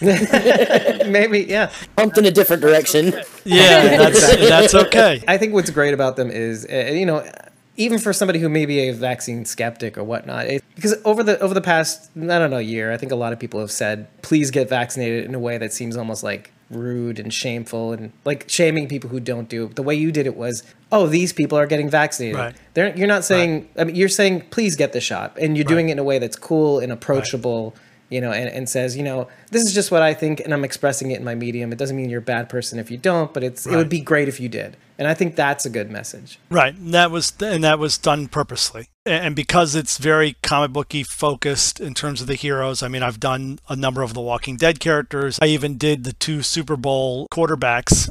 Maybe, yeah. Pumped in a different direction. Yeah, that's that's okay. I think what's great about them is, uh, you know, even for somebody who may be a vaccine skeptic or whatnot, it, because over the over the past I don't know year, I think a lot of people have said, please get vaccinated in a way that seems almost like rude and shameful and like shaming people who don't do it. The way you did it was, oh, these people are getting vaccinated. Right. They're, you're not saying, right. I mean, you're saying, please get the shot. And you're right. doing it in a way that's cool and approachable, you know, and, and says, you know, this is just what I think and I'm expressing it in my medium. It doesn't mean you're a bad person if you don't, but it's it would be great if you did. And I think that's a good message. Right. And that was and that was done purposely. And because it's very comic booky focused in terms of the heroes. I mean, I've done a number of the Walking Dead characters. I even did the two Super Bowl quarterbacks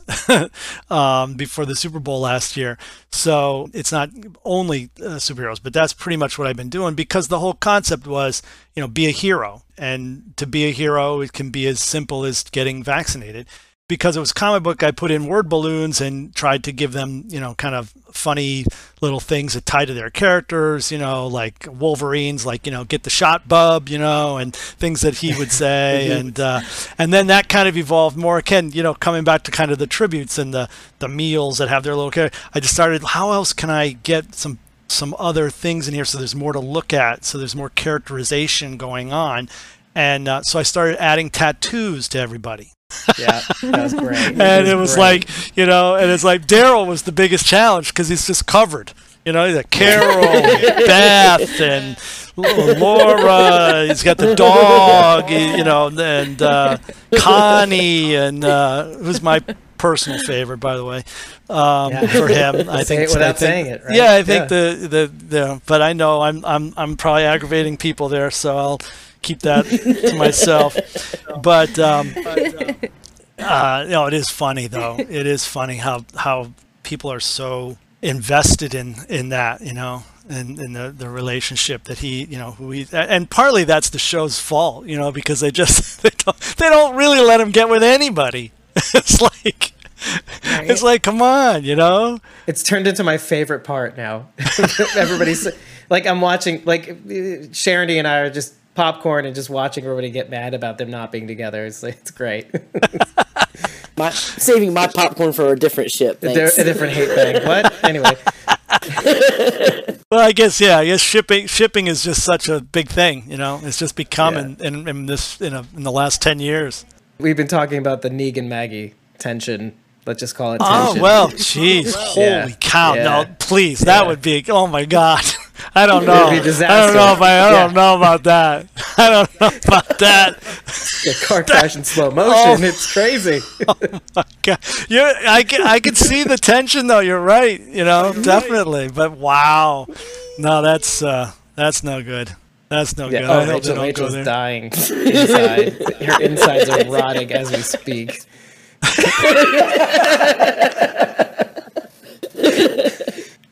um, before the Super Bowl last year. So it's not only uh, superheroes, but that's pretty much what I've been doing because the whole concept was, you know, be a hero. And to be a hero, it can be as simple as getting vaccinated because it was comic book, I put in word balloons and tried to give them, you know, kind of funny little things that tie to their characters, you know, like Wolverine's, like you know, get the shot, bub, you know, and things that he would say, and uh, and then that kind of evolved more. Again, you know, coming back to kind of the tributes and the the meals that have their little character. I just started, how else can I get some some other things in here so there's more to look at, so there's more characterization going on, and uh, so I started adding tattoos to everybody yeah, that was great. and it was, like, you know, and it's like Daryl was the biggest challenge because he's just covered. You know, he's a Carol, Beth, and Laura. He's got the dog, you know, and uh, Connie, and uh, who's my personal favorite, by the way, um, yeah. for him. I Say think it without I think, saying it. Right? Yeah, I think yeah. the, the the but I know I'm I'm I'm probably aggravating people there, so I'll keep that to myself. But um, uh, you know, it is funny though. It is funny how how people are so invested in in that. You know. In, in the, the relationship that he you know who he and partly that's the show's fault you know because they just they don't, they don't really let him get with anybody it's like Right. It's like, come on, you know. It's turned into my favorite part now. Everybody's like, I'm watching. Like, Sharon and I are just popcorn and just watching everybody get mad about them not being together. It's like, it's great. my, saving my popcorn for a different ship. Thanks. A, different hate bag. What? Anyway. well, I guess yeah. I guess shipping shipping is just such a big thing. You know, it's just become yeah. in, in, in, this in, a, in the last ten years. We've been talking about the Negan Maggie tension. Let's just call it oh, tension. Oh well, jeez, holy yeah. cow! Yeah. No, please, that would be. Oh my god. I don't know. It'd be a I don't know if I, I don't know about that. I don't know about that. The car crash in slow motion. Oh. It's crazy. oh my God. You, I can, I can see the tension though. You're right. You know, definitely. But wow, no, that's uh, that's no good. That's no Yeah. good. Oh, I hope Rachel, don't go Rachel's dying inside. Her insides are rotting as we speak.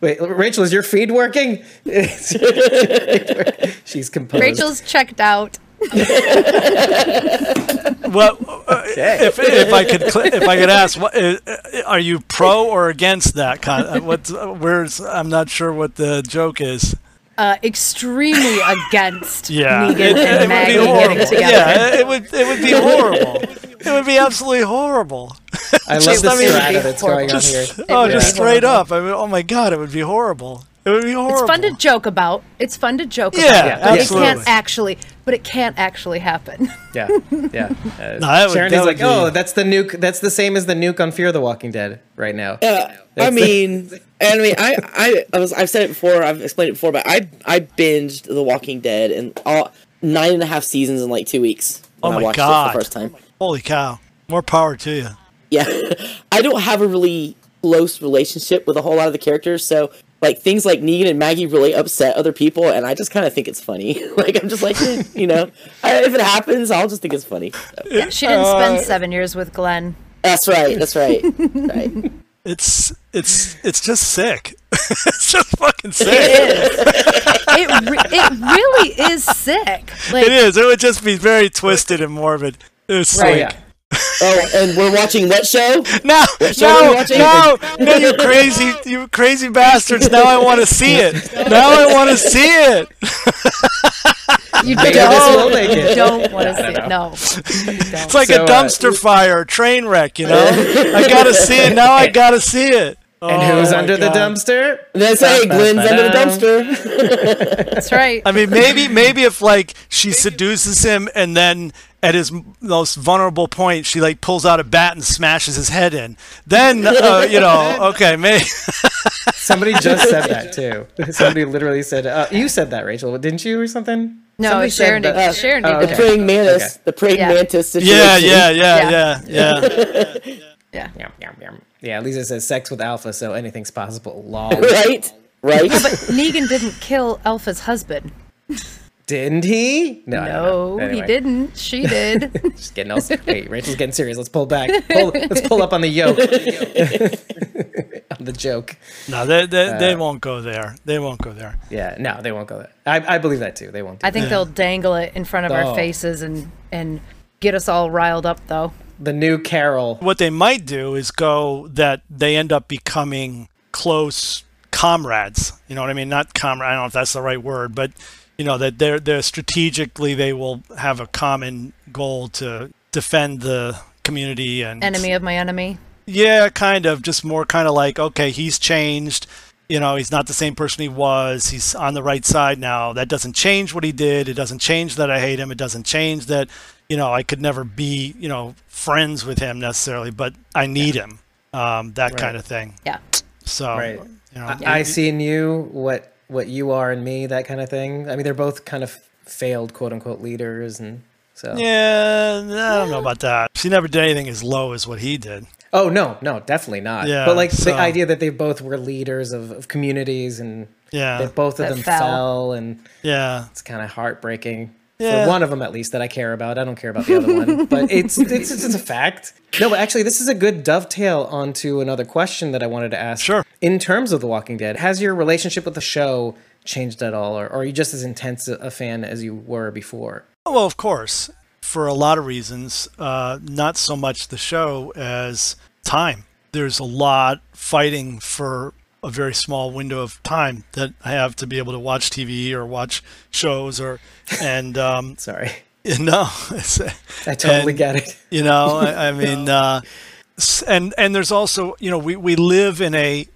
Wait, Rachel, is your feed working? She's composed. Rachel's checked out. Well, uh, if, if I could cl- if I could ask, what, uh, uh, are you pro or against that? Con- uh, what's uh, where's I'm not sure what the joke is. Uh, extremely against Yeah, Negan it, it and would be Maggie getting together. Yeah, it would it would be horrible. It would be absolutely horrible. I love Just- the I mean, strata that's going on Just here. oh, would just straight horrible. up. I mean, oh my god, it would be horrible. It would be horrible. It's fun to joke about. It's fun to joke Yeah, about. Yeah, But It can't actually, but it can't actually happen. Yeah, yeah. Uh, that would- Sharon that is like, be- oh, that's the nuke. That's the same as the nuke on Fear the Walking Dead right now. Uh, I That's- mean, I mean, I, I, I was, I've said it before, I've explained it before, but I, I binged The Walking Dead and all nine and a half seasons in like two weeks. When Oh I my watched it God. for the first time. Holy cow! More power to you. Yeah, I don't have a really close relationship with a whole lot of the characters, so like things like Negan and Maggie really upset other people, and I just kind of think it's funny. like I'm just like, eh, you know, I, if it happens, I'll just think it's funny. So, Yeah, she didn't spend seven years with Glenn. that's right. That's right. right. It's it's it's just sick. it's just fucking sick. is. it, re- it really is sick. Like, It is. It would just be very twisted and morbid. It was Right. sick. yeah. Oh, and we're watching what show? No, show no, no, no, you crazy, you crazy bastards! Now I want to see it. Now I want to see it. you Maybe this don't, you don't want to see it. No. It's like So, a uh, dumpster fire, train wreck. You know, I gotta see it. Now I gotta see it. And Oh who's my under the God. dumpster? That's hey, Glenn's under the dumpster. That's right. I mean, maybe, maybe if like she seduces him and then at his most vulnerable point, she like pulls out a bat and smashes his head in. Then, uh, you know, okay, maybe. Somebody just said that too. Somebody literally said, uh, "You said that, Rachel, didn't you, or something?" No, Somebody said Sharon did. that- Sharon Oh, did. The praying mantis. Okay. The praying Yeah. mantis situation. Yeah, yeah, yeah, yeah, yeah. Yeah. Yum, yum, yum. Yeah, Lisa says sex with Alpha, so anything's possible. Lol. Right. Right. But Negan didn't kill Alpha's husband. Didn't he? No, I don't know. No, he didn't. She did. Just getting else. Wait, Rachel's getting serious. Let's pull back. Pull, let's pull up on the yoke. on the joke. No, they, they, they uh, won't go there. They won't go there. Yeah, no, they won't go there. I, I believe that too. They won't. Do I think they'll dangle it in front of Oh. our faces and and get us all riled up though. the new Carol. What they might do is go that they end up becoming close comrades. You know what I mean? Not comrade. I don't know if that's the right word, but you know that they're they're strategically they will have a common goal to defend the community and Enemy of my enemy. Yeah, kind of. Just more kind of like, okay, he's changed. You know, he's not the same person he was. He's on the right side now. That doesn't change what he did. It doesn't change that I hate him. It doesn't change that, you know, I could never be, you know, friends with him necessarily, but I need him. Um, that kind of thing. Yeah. So, Right. you know, I, I see in you what what you are and me, that kind of thing. I mean, they're both kind of failed quote unquote leaders, and so. yeah, I don't know about that. She never did anything as low as what he did. Oh no, no, definitely not. Yeah, but like so- the idea that they both were leaders of, of communities and Yeah. that both of That them fell. fell. and Yeah. it's kind of heartbreaking. Yeah. For one of them, at least, that I care about. I don't care about the other one, but it's, it's it's a fact. No, but actually, this is a good dovetail onto another question that I wanted to ask. Sure. In terms of The Walking Dead, has your relationship with the show changed at all, or, or are you just as intense a fan as you were before? Well, of course, for a lot of reasons, uh, not so much the show as time. There's a lot fighting for a very small window of time that I have to be able to watch TV or watch shows or, and um, Sorry, no, it's, I totally And- get it. you know, I, I mean, uh, and and there's also, you know, we, we live in a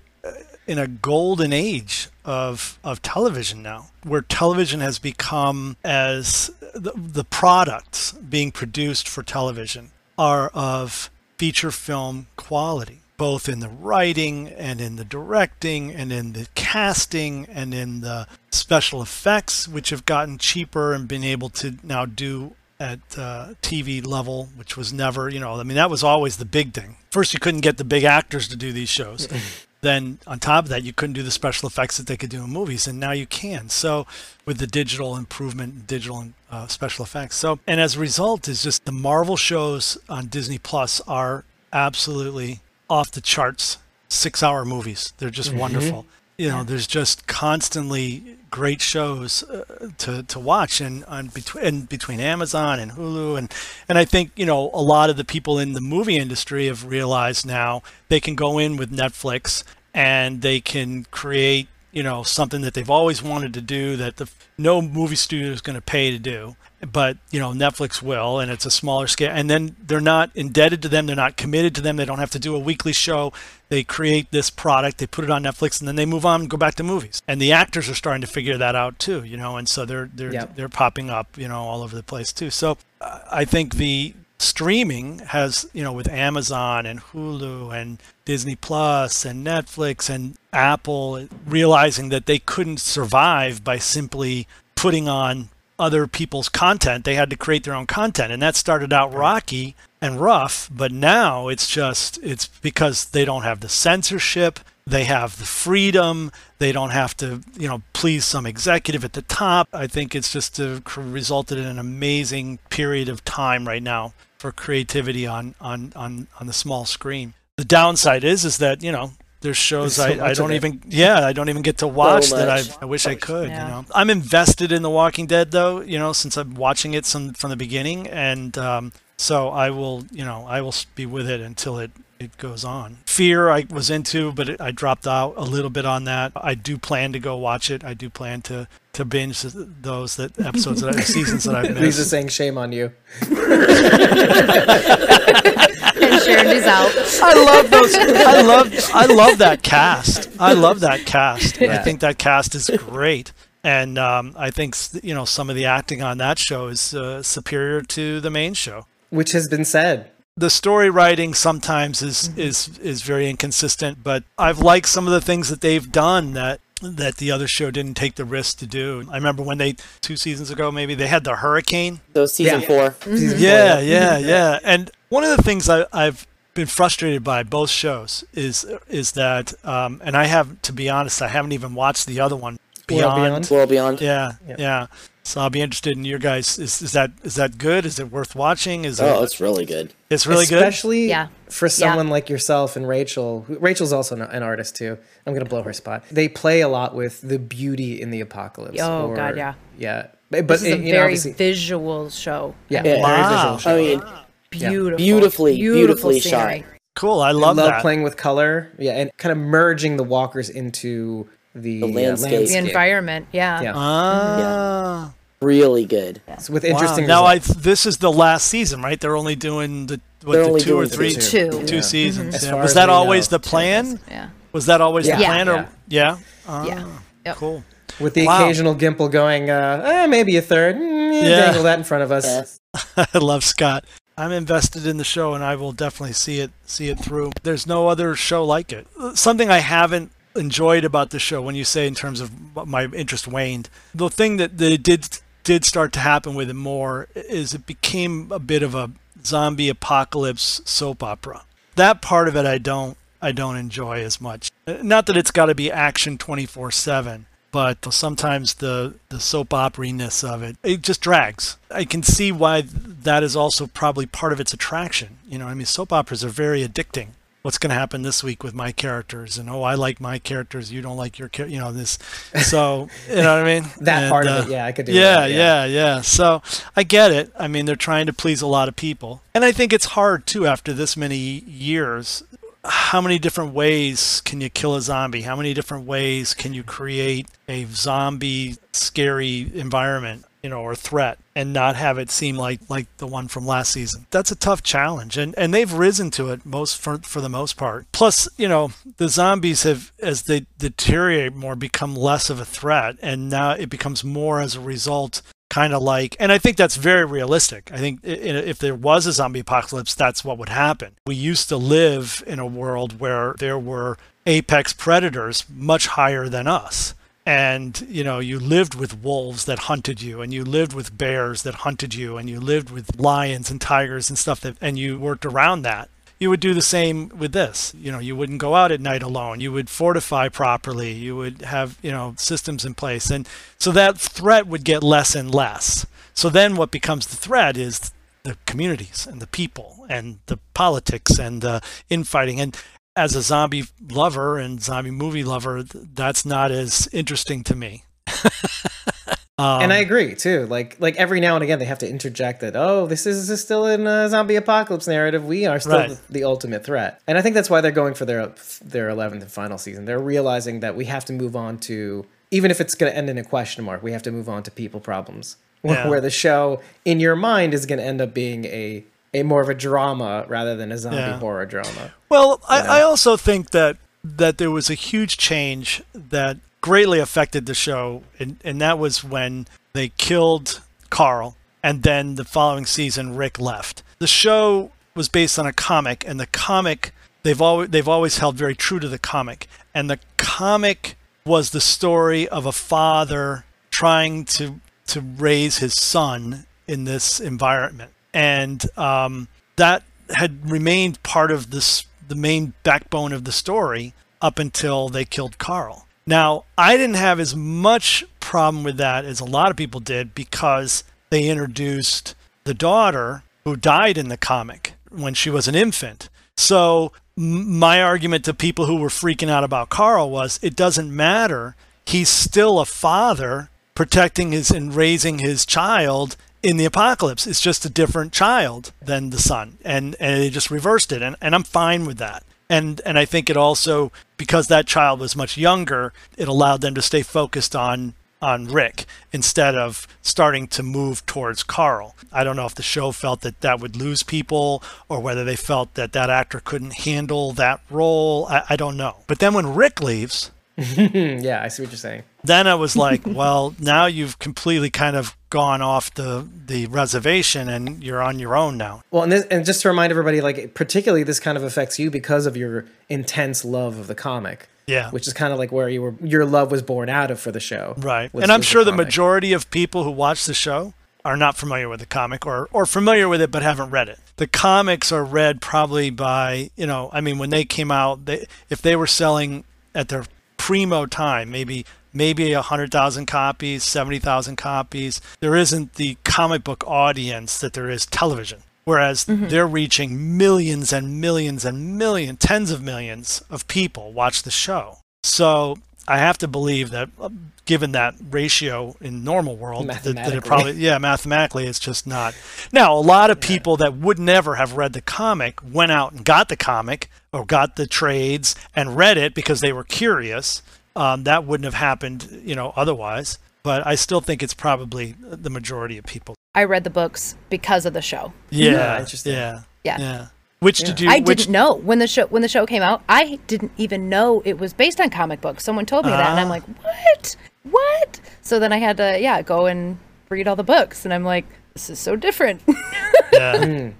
in a golden age of of television now, where television has become as the, the products being produced for television are of feature film quality. Both in the writing and in the directing and in the casting and in the special effects, which have gotten cheaper and been able to now do at uh, TV level, which was never, you know, I mean, that was always the big thing. First, you couldn't get the big actors to do these shows. then on top of that, you couldn't do the special effects that they could do in movies, and now you can. So with the digital improvement, digital uh, special effects. So and as a result, is just the Marvel shows on Disney Plus are absolutely off the charts. Six-hour movies. They're just mm-hmm. wonderful. You know, there's just constantly great shows uh, to to watch and on between between Amazon and Hulu and and I think you know a lot of the people in the movie industry have realized now they can go in with Netflix and they can create you know something that they've always wanted to do that the no movie studio is going to pay to do but you know Netflix will and it's a smaller scale and then they're not indebted to them they're not committed to them they don't have to do a weekly show. They create this product they put it on Netflix and then they move on and go back to movies. And the actors are starting to figure that out too you know and so they're they're yep. they're popping up you know all over the place too. So uh, I think the streaming has you know with Amazon and Hulu and Disney Plus and Netflix and Apple realizing that they couldn't survive by simply putting on other people's content. They had to create their own content. And that started out rocky and rough, but now it's just it's because they don't have the censorship, they have the freedom, they don't have to, you know, please some executive at the top. I think it's just uh, resulted in an amazing period of time right now for creativity on on on on the small screen the downside is is that you know there's shows so I, I don't even yeah I don't even get to watch so that I, I wish I could yeah. you know I'm invested in The Walking Dead though you know since I'm watching it from from the beginning and um, so I will you know I will be with it until it it goes on. Fear I was into, but it, I dropped out a little bit on that. I do plan to go watch it. I do plan to to binge those that episodes that I, seasons that I've missed. Lisa saying shame on you. and Sharon is out. I love those. I love. I love that cast. I love that cast. Yeah. I think that cast is great, and um, I think you know some of the acting on that show is uh, superior to the main show. Which has been said. The story writing sometimes is mm-hmm. is is very inconsistent, but I've liked some of the things that they've done that that the other show didn't take the risk to do. I remember when they two seasons ago maybe they had the hurricane. So season yeah. 4 mm-hmm. Season yeah, four. yeah, yeah, yeah. And one of the things I, have been frustrated by both shows is is that, um, and I have to be honest, I haven't even watched the other one. Beyond. World Beyond. World Beyond. Yeah, yeah, yeah. So I'll be interested in your guys. Is, is that is that good? Is it worth watching? Is oh, it, it's really good. It's really Especially good. Especially yeah. for someone yeah. like yourself and Rachel. Rachel's also an artist too. I'm gonna blow her spot. They play a lot with the beauty in the apocalypse. Oh or, God, yeah. Yeah, but this is a very visual show. Yeah, yeah. Wow. very visual show. I mean, beautiful, beautifully, beautifully shot. Cool. I love, I love that. playing with color. Yeah, and kind of merging the walkers into the, the landscape. Uh, landscape. the environment. Yeah. Yeah. Ah. Yeah. Really good. Yeah. So with interesting. Wow. Now I this is the last season, right? They're only doing the what, the two or three two, two yeah. seasons. Mm-hmm. Yeah. Was that always know. the plan? Yeah. Was that always the plan? Or yeah. Uh, yeah. Yep. Cool. With the wow. occasional Gimple going, uh, eh, maybe a third. Mm, yeah. Dangle that in front of us. Yes. I love Scott. I'm invested in the show and I will definitely see it see it through. There's no other show like it. Something I haven't enjoyed about the show when you say in terms of my interest waned. The thing that, that it did did start to happen with it more is it became a bit of a zombie apocalypse soap opera. That part of it I don't I don't enjoy as much. Not that it's got to be action 24/7, but sometimes the the soap operiness of it it just drags. I can see why that is also probably part of its attraction. You know, I mean soap operas are very addicting. What's going to happen this week with my characters? And oh i like my characters you don't like your character you know this so you know what i mean? That and, part uh, of it yeah i could do yeah, that, yeah. yeah yeah. So i get it. I mean they're trying to please a lot of people. And i think it's hard too after this many years how many different ways can you kill a zombie how many different ways can you create a zombie scary environment you know, or threat and not have it seem like like the one from last season. That's a tough challenge and and they've risen to it most for for the most part. Plus, you know, the zombies have as they deteriorate more become less of a threat and now it becomes more as a result kind of like, and I think that's very realistic. I think if there was a zombie apocalypse, that's what would happen. We used to live in a world where there were apex predators much higher than us. And, you know, you lived with wolves that hunted you, and you lived with bears that hunted you, and you lived with lions and tigers and stuff that, and you worked around that you would do the same with this. You know, you wouldn't go out at night alone. You would fortify properly. You would have, you know, systems in place. And so that threat would get less and less. So then what becomes the threat is the communities and the people and the politics and the infighting. And as a zombie lover and zombie movie lover, that's not as interesting to me. Um, and I agree too. Like like every now and again they have to interject that oh this is, this is still in a zombie apocalypse narrative. We are still right. the, the, ultimate threat. And I think that's why they're going for their their 11th and final season. They're realizing that we have to move on to even if it's going to end in a question mark, we have to move on to people problems. Yeah. Where the show in your mind is going to end up being a a more of a drama rather than a zombie yeah. horror drama. Well, I, I also think that that there was a huge change that greatly affected the show, and, and that was when they killed Carl, and then the following season Rick left. The show was based on a comic, and the comic they've always they've always held very true to the comic, and the comic was the story of a father trying to to raise his son in this environment, and um, that had remained part of this the main backbone of the story up until they killed Carl. Now, I didn't have as much problem with that as a lot of people did because they introduced the daughter who died in the comic when she was an infant. So, my argument to people who were freaking out about Carl was it doesn't matter. He's still a father protecting his and raising his child in the apocalypse. It's just a different child than the son. And and they just reversed it. And, and I'm fine with that and and I think it also because that child was much younger, it allowed them to stay focused on on Rick instead of starting to move towards Carl. I don't know if the show felt that that would lose people or whether they felt that that actor couldn't handle that role. I, I don't know. But then when Rick leaves, yeah, I see what you're saying. Then I was like, well, now you've completely kind of gone off the the reservation and you're on your own now. Well, and this, and just to remind everybody, like particularly this kind of affects you because of your intense love of the comic. Yeah, which is kind of like where you were your love was born out of for the show. Right, was, and I'm sure the, the majority of people who watch the show are not familiar with the comic or or familiar with it but haven't read it. The comics are read probably by you know, I mean, when they came out, they if they were selling at their primo time, maybe maybe a hundred thousand copies, seventy thousand copies. There isn't the comic book audience that there is television. Whereas mm-hmm. they're reaching millions and millions and millions, tens of millions of people watch the show. So I have to believe that, uh, given that ratio in normal world, that, that it probably yeah mathematically it's just not. Now a lot of people yeah. that would never have read the comic went out and got the comic or got the trades and read it because they were curious. Um, that wouldn't have happened, you know, otherwise. But I still think it's probably the majority of people. I read the books because of the show. Yeah, yeah interesting. Yeah, yeah. yeah. Which yeah. did you? I which... didn't know when the show when the show came out. I didn't even know it was based on comic books. Someone told me uh, that, and I'm ah. like, what? What? So then I had to, yeah, go and read all the books, and I'm like, this is so different. yeah.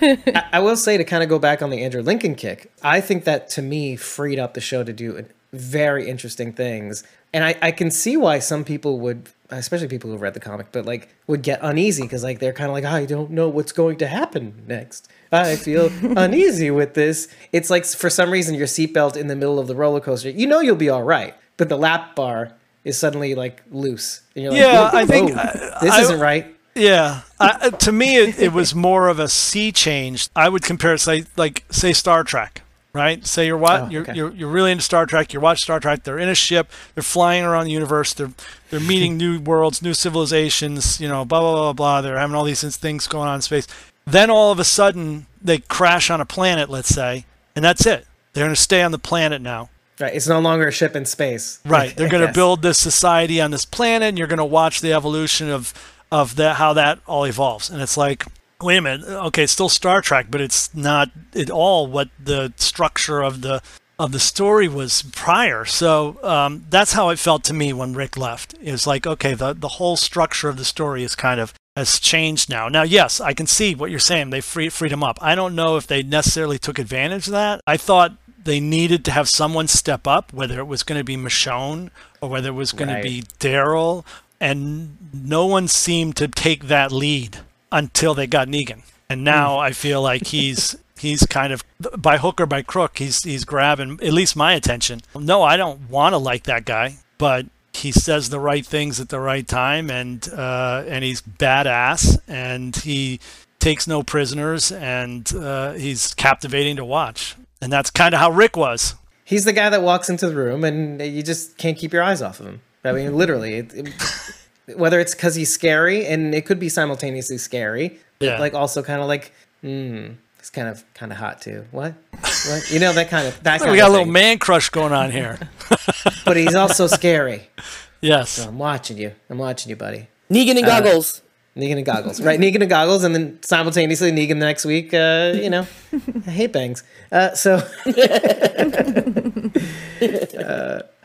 I, I, will say to kind of go back on the Andrew Lincoln kick, I think that to me freed up the show to do very interesting things. And I, I can see why some people would, especially people who've read the comic, but like would get uneasy because like they're kind of like, I don't know what's going to happen next. I feel uneasy with this. It's like for some reason your seatbelt in the middle of the roller coaster, you know you'll be all right, but the lap bar is suddenly like loose. And you're like, yeah, I think uh, this I, isn't right. Yeah, uh, to me it, it was more of a sea change. I would compare it, say, like say Star Trek right? Say you're what oh, you're, okay. you're you're really into Star Trek. You watch Star Trek. They're in a ship. They're flying around the universe. They're they're meeting new worlds, new civilizations. You know, blah blah blah blah. They're having all these things going on in space. Then all of a sudden they crash on a planet, let's say, and that's it. They're going to stay on the planet now. Right. It's no longer a ship in space. Right. They're going to build this society on this planet, and you're going to watch the evolution of of that how that all evolves. And it's like wait a minute okay it's still star trek but it's not at all what the structure of the of the story was prior. So um, that's how it felt to me when Rick left. It was like, okay, the, the whole structure of the story is kind of has changed now. Now, yes, I can see what you're saying. They free, freed him up. I don't know if they necessarily took advantage of that. I thought they needed to have someone step up, whether it was going to be Michonne or whether it was going right. to be Daryl. And no one seemed to take that lead until they got Negan. And now mm. I feel like he's he's kind of by hook or by crook he's he's grabbing at least my attention. No, I don't want to like that guy, but he says the right things at the right time, and uh, and he's badass, and he takes no prisoners, and uh, he's captivating to watch. And that's kind of how Rick was. He's the guy that walks into the room, and you just can't keep your eyes off of him. I mean, literally, it, it, whether it's because he's scary, and it could be simultaneously scary, yeah. like also kind of like, hmm, it's kind of kind of hot too. What? What? You know that kind of that. Kind we got a little man crush going on here. but he's also scary. Yes. So I'm watching you. I'm watching you, buddy. Negan and uh, goggles. Negan and goggles, right? Negan and goggles, and then simultaneously Negan the next week. Uh, you know, I hate bangs. Uh, so.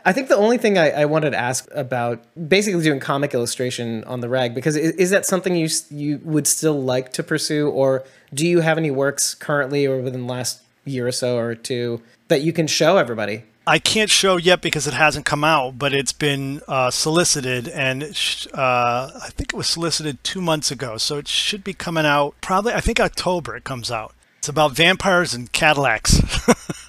I think the only thing I, I, wanted to ask about basically doing comic illustration on the rag because is, is, that something you you would still like to pursue, or do you have any works currently or within the last year or so or two that you can show everybody? I can't show yet because it hasn't come out, but it's been uh, solicited, and uh, I think it was solicited two months ago, so it should be coming out probably. I think October it comes out. It's about vampires and Cadillacs.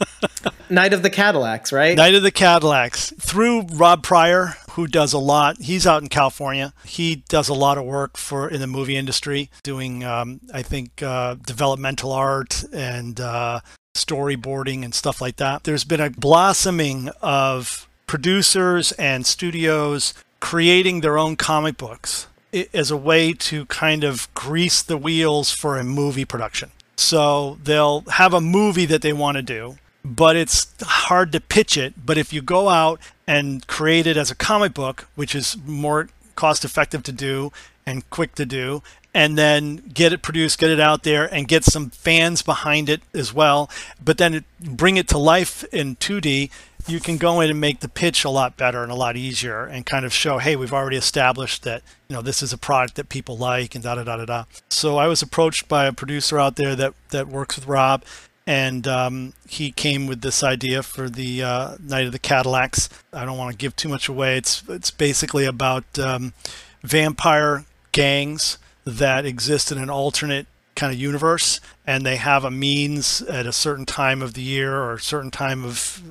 Night of the Cadillacs, right? Night of the Cadillacs through Rob Prior, who does a lot. He's out in California. He does a lot of work for in the movie industry, doing um, I think uh, developmental art and uh, storyboarding and stuff like that. There's been a blossoming of producers and studios creating their own comic books as a way to kind of grease the wheels for a movie production. So they'll have a movie that they want to do, but it's hard to pitch it. But if you go out and create it as a comic book, which is more cost effective to do and quick to do, and then get it produced, get it out there, and get some fans behind it as well. But then bring it to life in 2D you can go in and make the pitch a lot better and a lot easier and kind of show, hey, we've already established that, you know, this is a product that people like and da da da da da. So I was approached by a producer out there that, that works with Rob and um, he came with this idea for the uh, Night of the Cadillacs. I don't want to give too much away. It's it's basically about um, vampire gangs that exist in an alternate kind of universe, and they have a means at a certain time of the year or a certain time of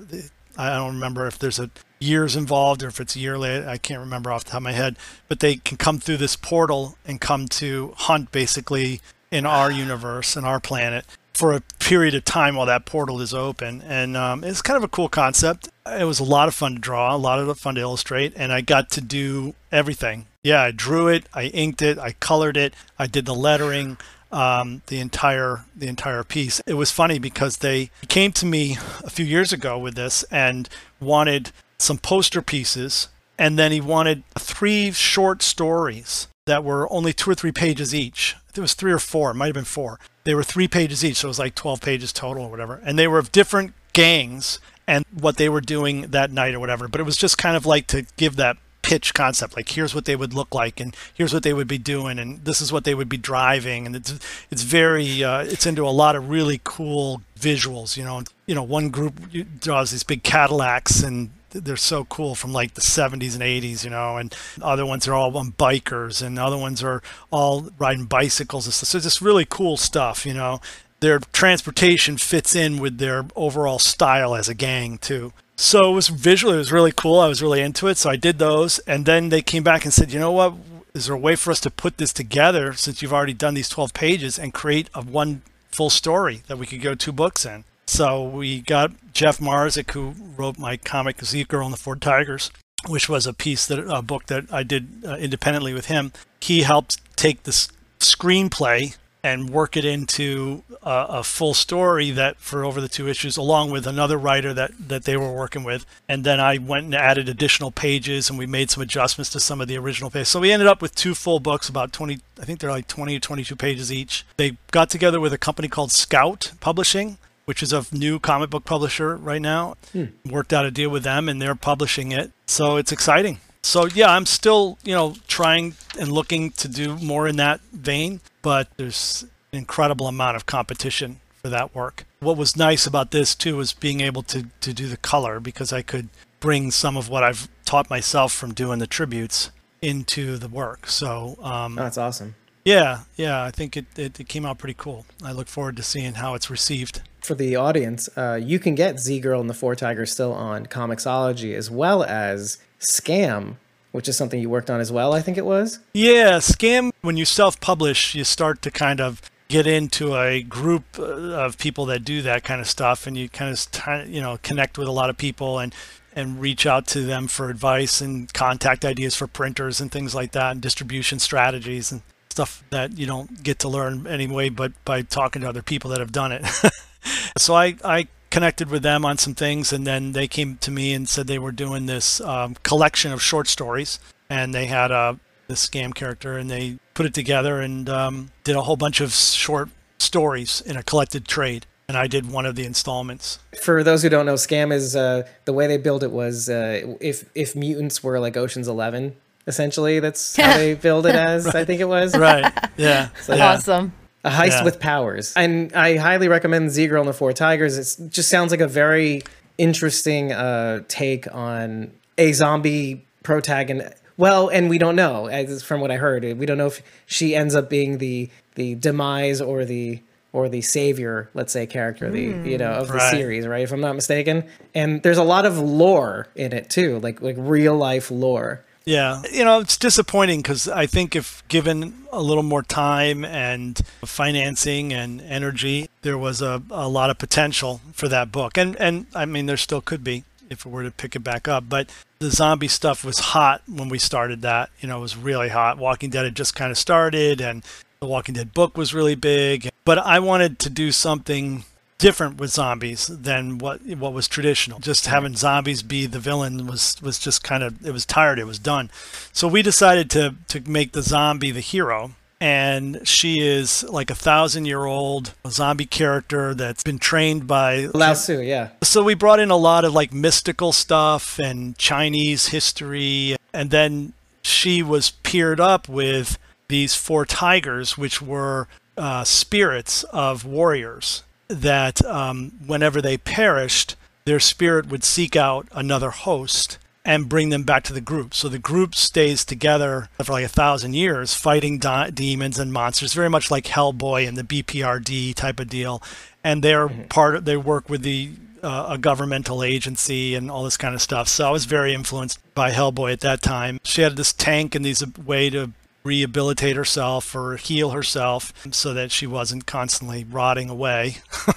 I don't remember if there's a years involved or if it's yearly. I can't remember off the top of my head. But they can come through this portal and come to hunt basically in our universe and our planet for a period of time while that portal is open. And um, it's kind of a cool concept. It was a lot of fun to draw, a lot of fun to illustrate, and I got to do everything. Yeah, I drew it, I inked it, I colored it, I did the lettering um, the entire the entire piece. It was funny because they came to me a few years ago with this and wanted some poster pieces, and then he wanted three short stories that were only two or three pages each. It was three or four. It might have been four. They were three pages each, so it was like 12 pages total or whatever. And they were of different gangs and what they were doing that night or whatever. But it was just kind of like to give that pitch concept like here's what they would look like and here's what they would be doing and this is what they would be driving and it's it's very uh, it's into a lot of really cool visuals you know you know one group draws these big Cadillacs and they're so cool from like the 70s and 80s, you know, and other ones are all on bikers and other ones are all riding bicycles and stuff. So just really cool stuff, you know. Their transportation fits in with their overall style as a gang too. So it was visually, it was really cool. I was really into it. So I did those. And then they came back and said, you know what? Is there a way for us to put this together since you've already done these 12 pages and create a one full story that we could go two books in? So we got Jeff Marsick, who wrote my comic Z Girl and the Four Tigers, which was a piece that a book that I did uh, independently with him. He helped take this screenplay and work it into a, a, full story that for over the two issues along with another writer that that they were working with and then i went and added additional pages and we made some adjustments to some of the original pages so we ended up with two full books about 20 i think they're like 20 or 22 pages each they got together with a company called scout publishing which is a new comic book publisher right now. Hmm. Worked out a deal with them, and they're publishing it. So it's exciting. So yeah, I'm still you know trying and looking to do more in that vein, but there's an incredible amount of competition for that work. What was nice about this too was being able to to do the color because I could bring some of what I've taught myself from doing the tributes into the work. So um, Oh, that's awesome. yeah, yeah, I think it, it, it came out pretty cool. I look forward to seeing how it's received. For the audience, uh, you can get Z Girl and the Four Tigers still on Comixology as well as Scam, which is something you worked on as well, I think it was. Yeah, Scam, when you self publish, you start to kind of get into a group uh, of people that do that kind of stuff and you kind of you know connect with a lot of people and and reach out to them for advice and contact ideas for printers and things like that and distribution strategies and stuff that you don't get to learn anyway but by talking to other people that have done it so I, I connected with them on some things and then they came to me and said they were doing this um, collection of short stories and they had a this scam character and they put it together and um, did a whole bunch of short stories in a collected trade and i did one of the installments For those who don't know, Scam is uh, the way they build it was uh, if if mutants were like Ocean's Eleven, essentially. That's how they build it as. I think it was right yeah, yeah. Awesome. A heist Yeah. with powers. And I highly recommend Z Girl and the Four Tigers. It just sounds like a very interesting uh, take on a zombie protagonist. Well, and we don't know, as from what I heard, we don't know if she ends up being the the demise or the or the savior, let's say, character, the you know of the Right. series, right? If I'm not mistaken. And there's a lot of lore in it too, like like real life lore. Yeah, you know, it's disappointing because I think if given a little more time and financing and energy, there was a, a lot of potential for that book. And and I mean, there still could be if we were to pick it back up. But the zombie stuff was hot when we started that. You know, it was really hot. Walking Dead had just kind of started, and the Walking Dead book was really big. But I wanted to do something different with zombies than what what was traditional. Just having zombies be the villain was was just kind of it was tired. It was done. So we decided to to make the zombie the hero. And she is like a thousand year old zombie character that's been trained by Lao Tzu, yeah. so we brought in a lot of like mystical stuff and Chinese history, and then she was paired up with these four tigers, which were uh, spirits of warriors. That um, whenever they perished, their spirit would seek out another host and bring them back to the group. So the group stays together for like a thousand years, fighting de- demons and monsters, very much like Hellboy and the BPRD type of deal. And they're part of, they work with the uh, a governmental agency and all this kind of stuff. So I was very influenced by Hellboy at that time. She had this tank and these way to rehabilitate herself or heal herself so that she wasn't constantly rotting away.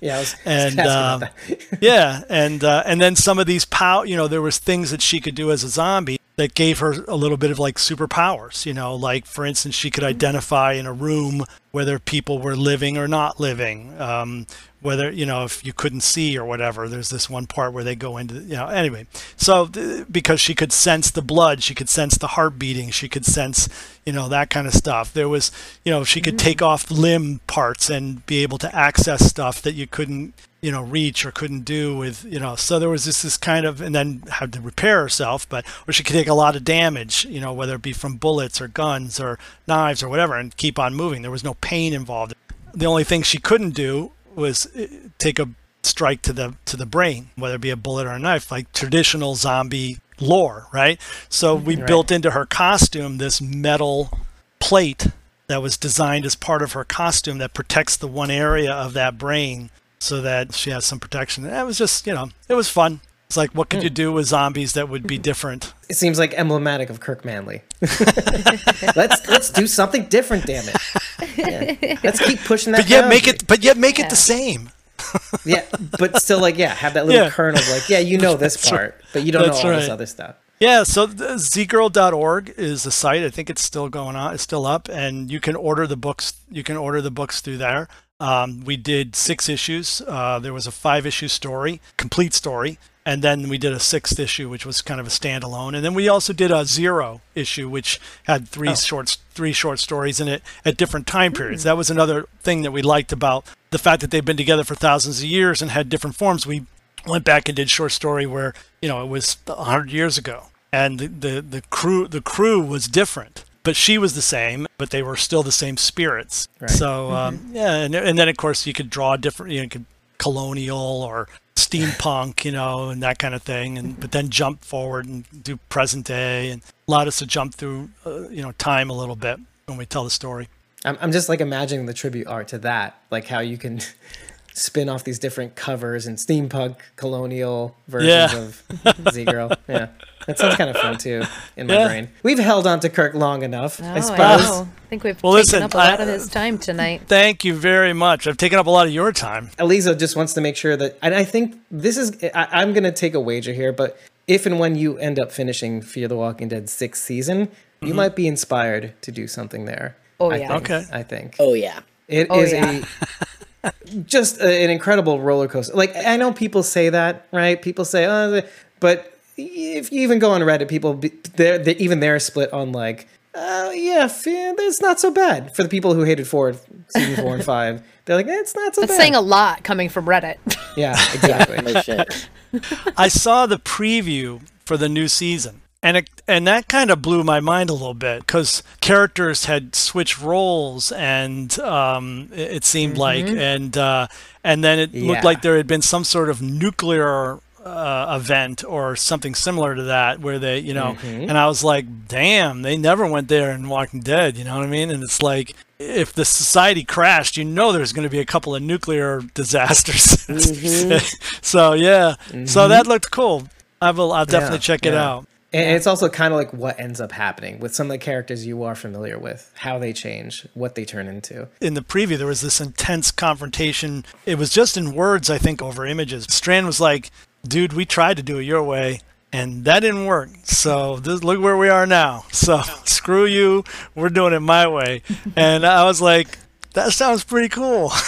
Yeah, I was, And, um, yeah, and uh, and then some of these pow, you know, there was things that she could do as a zombie that gave her a little bit of like superpowers. You know, like for instance, she could identify in a room whether people were living or not living. Um, whether you know if you couldn't see or whatever there's this one part where they go into you know anyway. So th- because she could sense the blood she could sense the heart beating she could sense you know that kind of stuff. There was you know she could mm-hmm. take off limb parts and be able to access stuff that you couldn't you know reach or couldn't do with you know. So there was this this kind of and then had to repair herself but or she could take a lot of damage you know whether it be from bullets or guns or knives or whatever and keep on moving. There was no pain involved. The only thing she couldn't do was uh, take a strike to the to the brain whether it be a bullet or a knife like traditional zombie lore right so we built into her costume this metal plate that was designed as part of her costume that protects the one area of that brain so that she has some protection. That was just, you know, it was fun. It's like, what could you do with zombies that would be different? It seems like emblematic of Kirk Manley. let's let's do something different, damn it. Yeah. Let's keep pushing that. But yet make it, but yet make Yeah. it the same. Yeah, but still, like, yeah, have that little Yeah. kernel of like, yeah, you know this That's part, but you don't know That's all this other stuff. Yeah, so the zgirl.org is the site. I think it's still going on. It's still up, and you can order the books. You can order the books through there. Um, we did six issues. Uh, there was a five-issue story, complete story, and then we did a sixth issue, which was kind of a standalone, and then we also did a zero issue, which had three short three short stories in it at different time periods. That was another thing that we liked about the fact that they've been together for thousands of years and had different forms. We went back and did short story where you know it was hundred years ago, and the, the the crew the crew was different but she was the same, but they were still the same spirits. Right. So um, yeah, and, and then of course you could draw different, you know, colonial or steampunk, you know, and that kind of thing, and but then jump forward and do present day, and allowed us to jump through, uh, you know, time a little bit when we tell the story. I'm, I'm just like imagining the tribute art to that, like how you can spin off these different covers and steampunk colonial versions Yeah. of Z Girl. Yeah. That sounds kind of fun too in my Yeah. brain. We've held on to Kirk long enough, Oh, I I suppose. know. I think we've Well, taken listen, up a lot I- of his time tonight. Thank you very much. I've taken up a lot of your time. Eliza just wants to make sure that, and I think this is, I, I'm going to take a wager here, but if and when you end up finishing Fear the Walking Dead sixth season, you mm-hmm. might be inspired to do something there. Oh, I yeah. think, Okay. I think. Oh yeah. It Oh, is yeah. a just a, an incredible roller coaster. Like I know people say that, right? People say, "Oh," but if you even go on Reddit, people be- they're, they're even they're split on like, "Uh, yeah, fe- it's not so bad." For the people who hated four, season four and five, they're like, "Eh, "It's not so bad. That's bad." saying a lot coming from Reddit. yeah, exactly. I saw the preview for the new season. And it, and that kind of blew my mind a little bit because characters had switched roles and um, it, it seemed like and uh, and then it Yeah. looked like there had been some sort of nuclear uh, event or something similar to that where they you know mm-hmm. and I was like damn they never went there in Walking Dead you know what I mean? And it's like if the society crashed you know there's going to be a couple of nuclear disasters. Mm-hmm. So yeah. So mm-hmm. that looked cool. I will I'll definitely Yeah, check it yeah. out. And it's also kind of like what ends up happening with some of the characters you are familiar with, how they change, what they turn into. in the preview there was this intense confrontation. It was just in words i think over images. Strand was like dude we tried to do it your way and that didn't work. So this, look where we are now. So screw you. We're doing it my way. And i was like that sounds pretty cool.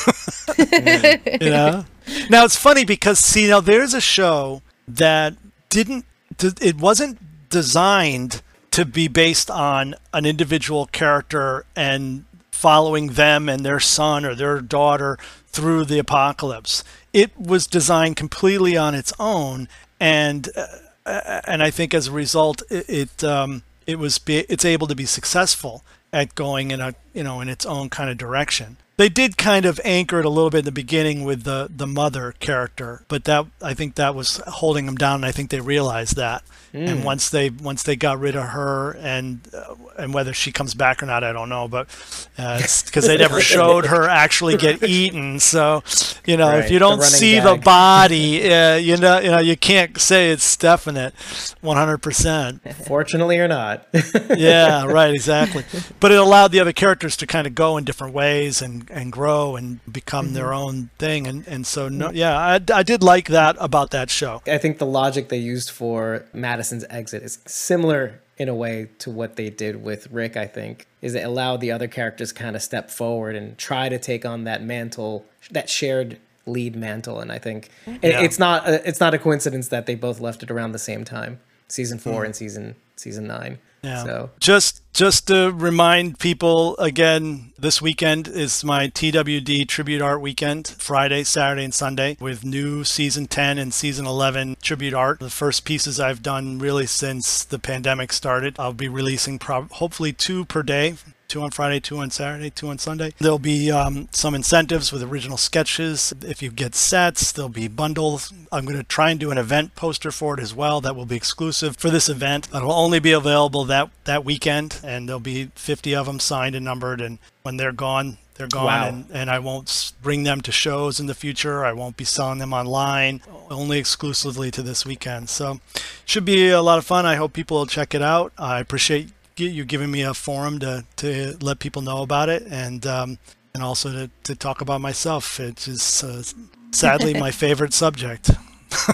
You know? Now it's funny because see now there's a show that didn't it wasn't designed to be based on an individual character and following them and their son or their daughter through the apocalypse it was designed completely on its own and uh, and I think as a result it, it um it was be, it's able to be successful at going in a you know in its own kind of direction. They did kind of anchor it a little bit in the beginning with the the mother character but that i think that was holding them down and i think they realized that and once they once they got rid of her and uh, and whether she comes back or not i don't know but uh, because they never showed her actually get eaten so you know if you don't running see the body uh, you know you know you can't say it's definite 100% Fortunately or not. yeah, right, exactly. But it allowed the other characters to kind of go in different ways and, and grow and become their own thing. And, and so, no, yeah, I, I did like that about that show. I think the logic they used for Madison's exit is similar in a way to what they did with Rick, I think, is it allowed the other characters kind of step forward and try to take on that mantle, that shared lead mantle. And I think it, it's not a, it's not a coincidence that they both left it around the same time, season 4 hmm. and season season 9. Yeah. So Just just to remind people again, this weekend is my TWD tribute art weekend, Friday, Saturday, and Sunday, with new season 10 and season 11 tribute art. The first pieces I've done really since the pandemic started. I'll be releasing prob- hopefully two per day. Two on Friday, two on Saturday, two on Sunday. There'll be um, some incentives with original sketches. If you get sets, there'll be bundles. I'm going to try and do an event poster for it as well that will be exclusive for this event. It'll only be available that, that weekend, and there'll be 50 of them signed and numbered. And when they're gone, they're gone, Wow. and, and I won't bring them to shows in the future. I won't be selling them online, only exclusively to this weekend. So, should be a lot of fun. I hope people will check it out. I appreciate you giving me a forum to, to let people know about it, and um, and also to, to talk about myself, which is uh, sadly my favorite subject.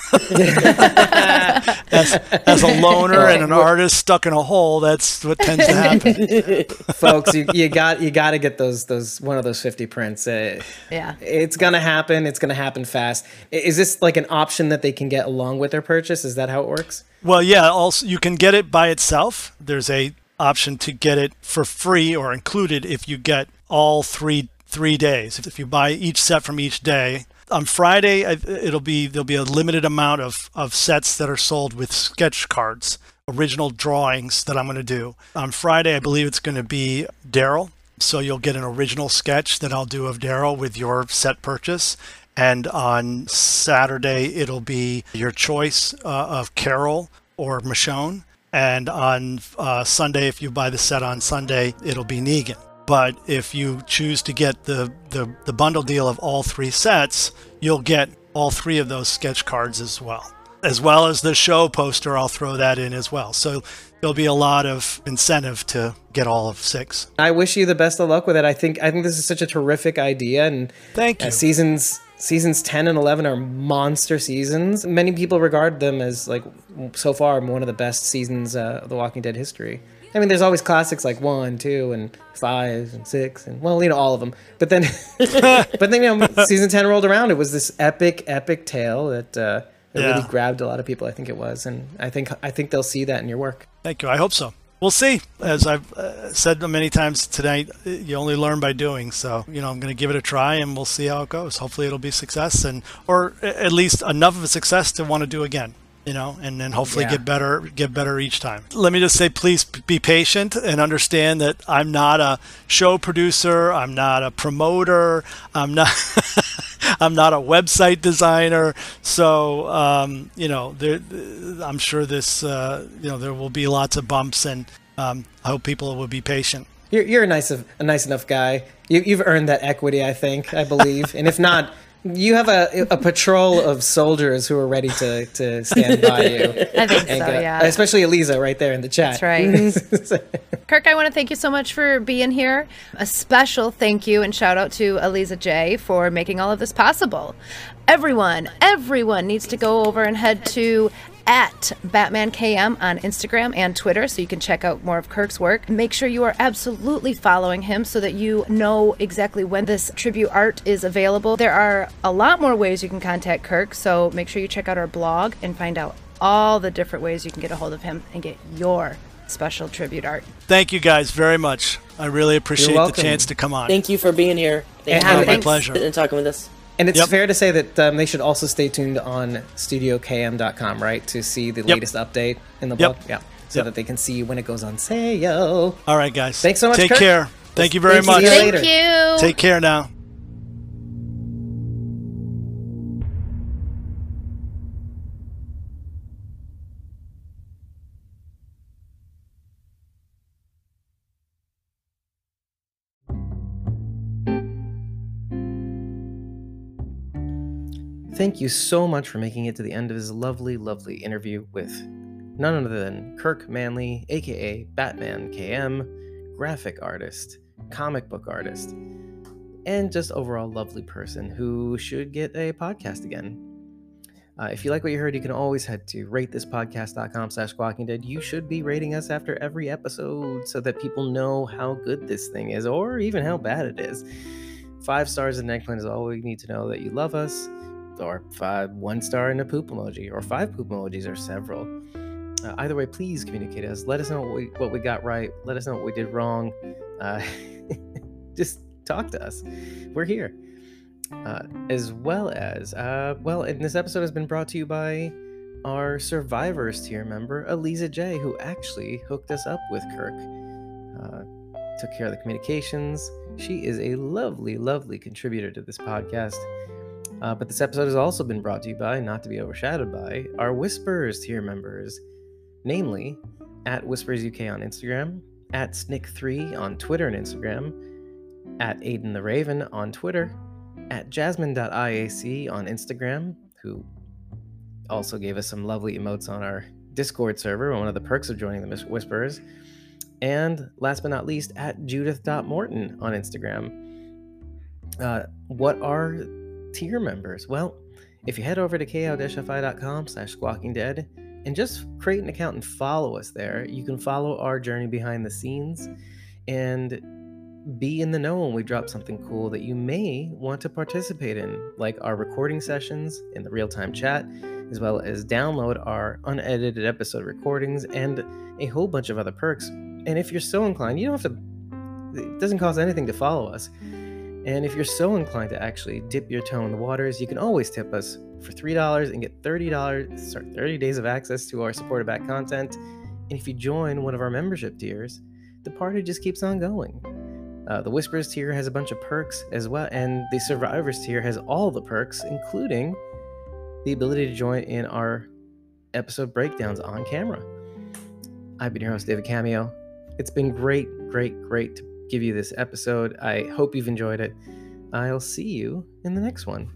as, as a loner and an artist stuck in a hole, that's what tends to happen. folks you, you got you got to get those those one of those 50 prints uh, Yeah. it's gonna happen it's gonna happen fast is this like an option that they can get along with their purchase is that how it works Well, yeah. Also, you can get it by itself. There's a option to get it for free or included if you get all three three days. If, you buy each set from each day. On Friday, it'll be there'll be a limited amount of of sets that are sold with sketch cards, original drawings that I'm going to do. On Friday, I believe it's going to be Daryl. So you'll get an original sketch that I'll do of Daryl with your set purchase. And on Saturday, it'll be your choice uh, of Carol or Michonne. And on uh, Sunday, if you buy the set on Sunday, it'll be Negan. But if you choose to get the, the, the bundle deal of all three sets, you'll get all three of those sketch cards as well. As well as the show poster, I'll throw that in as well. So there'll be a lot of incentive to get all of six. i wish you the best of luck with it i think i think this is such a terrific idea and Thank uh, you. seasons seasons 10 and 11 are monster seasons many people regard them as like so far one of the best seasons uh, of the walking dead history I mean, there's always classics like one, two, and five, and six, and well, you know, all of them. But then, but then, you know, season ten rolled around. It was this epic, epic tale that uh, that Yeah. really grabbed a lot of people. I think it was, and I think I think they'll see that in your work. Thank you. I hope so. We'll see. As I've uh, said many times tonight, you only learn by doing. So, you know, I'm going to give it a try and we'll see how it goes. Hopefully it'll be success and or at least enough of a success to want to do again, you know, and then hopefully Yeah. get better get better each time. Let me just say please be patient and understand that I'm not a show producer, I'm not a promoter, I'm not I'm not a website designer, so um, you know, there, I'm sure this, uh, you know, there will be lots of bumps, and um, I hope people will be patient. You're, you're a nice a nice enough guy. You, you've earned that equity, I think, I believe. and if not, you have a, a patrol of soldiers who are ready to, to stand by you. I think so, yeah. Especially Eliza right there in the chat. That's right. Kirk, I want to thank you so much for being here. A special thank you and shout out to Eliza J for making all of this possible. Everyone, everyone needs to go over and head to at Batman KM on Instagram and Twitter so you can check out more of Kirk's work. Make sure you are absolutely following him so that you know exactly when this tribute art is available. There are a lot more ways you can contact Kirk, so make sure you check out our blog and find out all the different ways you can get a hold of him and get your special tribute art. Thank you guys very much. I really appreciate the chance to come on. Thank you for being here. Thank And- you for my thanks. pleasure. sitting and talking with us. And it's Yep. fair to say that um, they should also stay tuned on studiokm.com, right? To see the latest update in the Yep. book. Yeah. So Yep. that they can see when it goes on sale. All right, guys. Thanks so much, Take Kirk. care. Thank you very Thanks, much. see you Thank you. Take care now. Thank you so much for making it to the end of this lovely, lovely interview with none other than Kirk Manley, aka Batman KM, graphic artist, comic book artist, and just overall lovely person who should get a podcast again. Uh, if you like what you heard, you can always head to ratethispodcast.com slash squawking dead. You should be rating us after every episode so that people know how good this thing is or even how bad it is. Five stars and eggplant is all we need to know that you love us or five one star and a poop emoji or five poop emojis or several. Uh, either way please communicate us. Let us know what we, what we got right. Let us know what we did wrong. Uh, just talk to us. We're here. Uh, as well as uh, well and this episode has been brought to you by our survivors tier member eliza j who actually hooked us up with kirk. Uh, took care of the communications. She is a lovely lovely contributor to this podcast uh, but this episode has also been brought to you by, not to be overshadowed by, our Whispers tier members, namely at Whispers UK on Instagram, at Snick3 on Twitter and Instagram, at Aiden the Raven on Twitter, at Jasmine.iac on Instagram, who also gave us some lovely emotes on our Discord server, one of the perks of joining the Whis- Whispers, and last but not least, at Judith.morton on Instagram. Uh, what are tier members? Well, if you head over to ko-fi.com slash squawking dead and just create an account and follow us there. You can follow our journey behind the scenes and be in the know when we drop something cool that you may want to participate in, like our recording sessions in the real time chat, as well as download our unedited episode recordings and a whole bunch of other perks. And if you're so inclined, you don't have to, it doesn't cost anything to follow us. And if you're so inclined to actually dip your toe in the waters, you can always tip us for $3 and get $30, sorry, 30 days of access to our supported back content. And if you join one of our membership tiers, the party just keeps on going. Uh, the Whispers tier has a bunch of perks as well, and the Survivors tier has all the perks, including the ability to join in our episode breakdowns on camera. I've been your host, David Cameo. It's been great, great, great to give you this episode. I hope you've enjoyed it. I'll see you in the next one.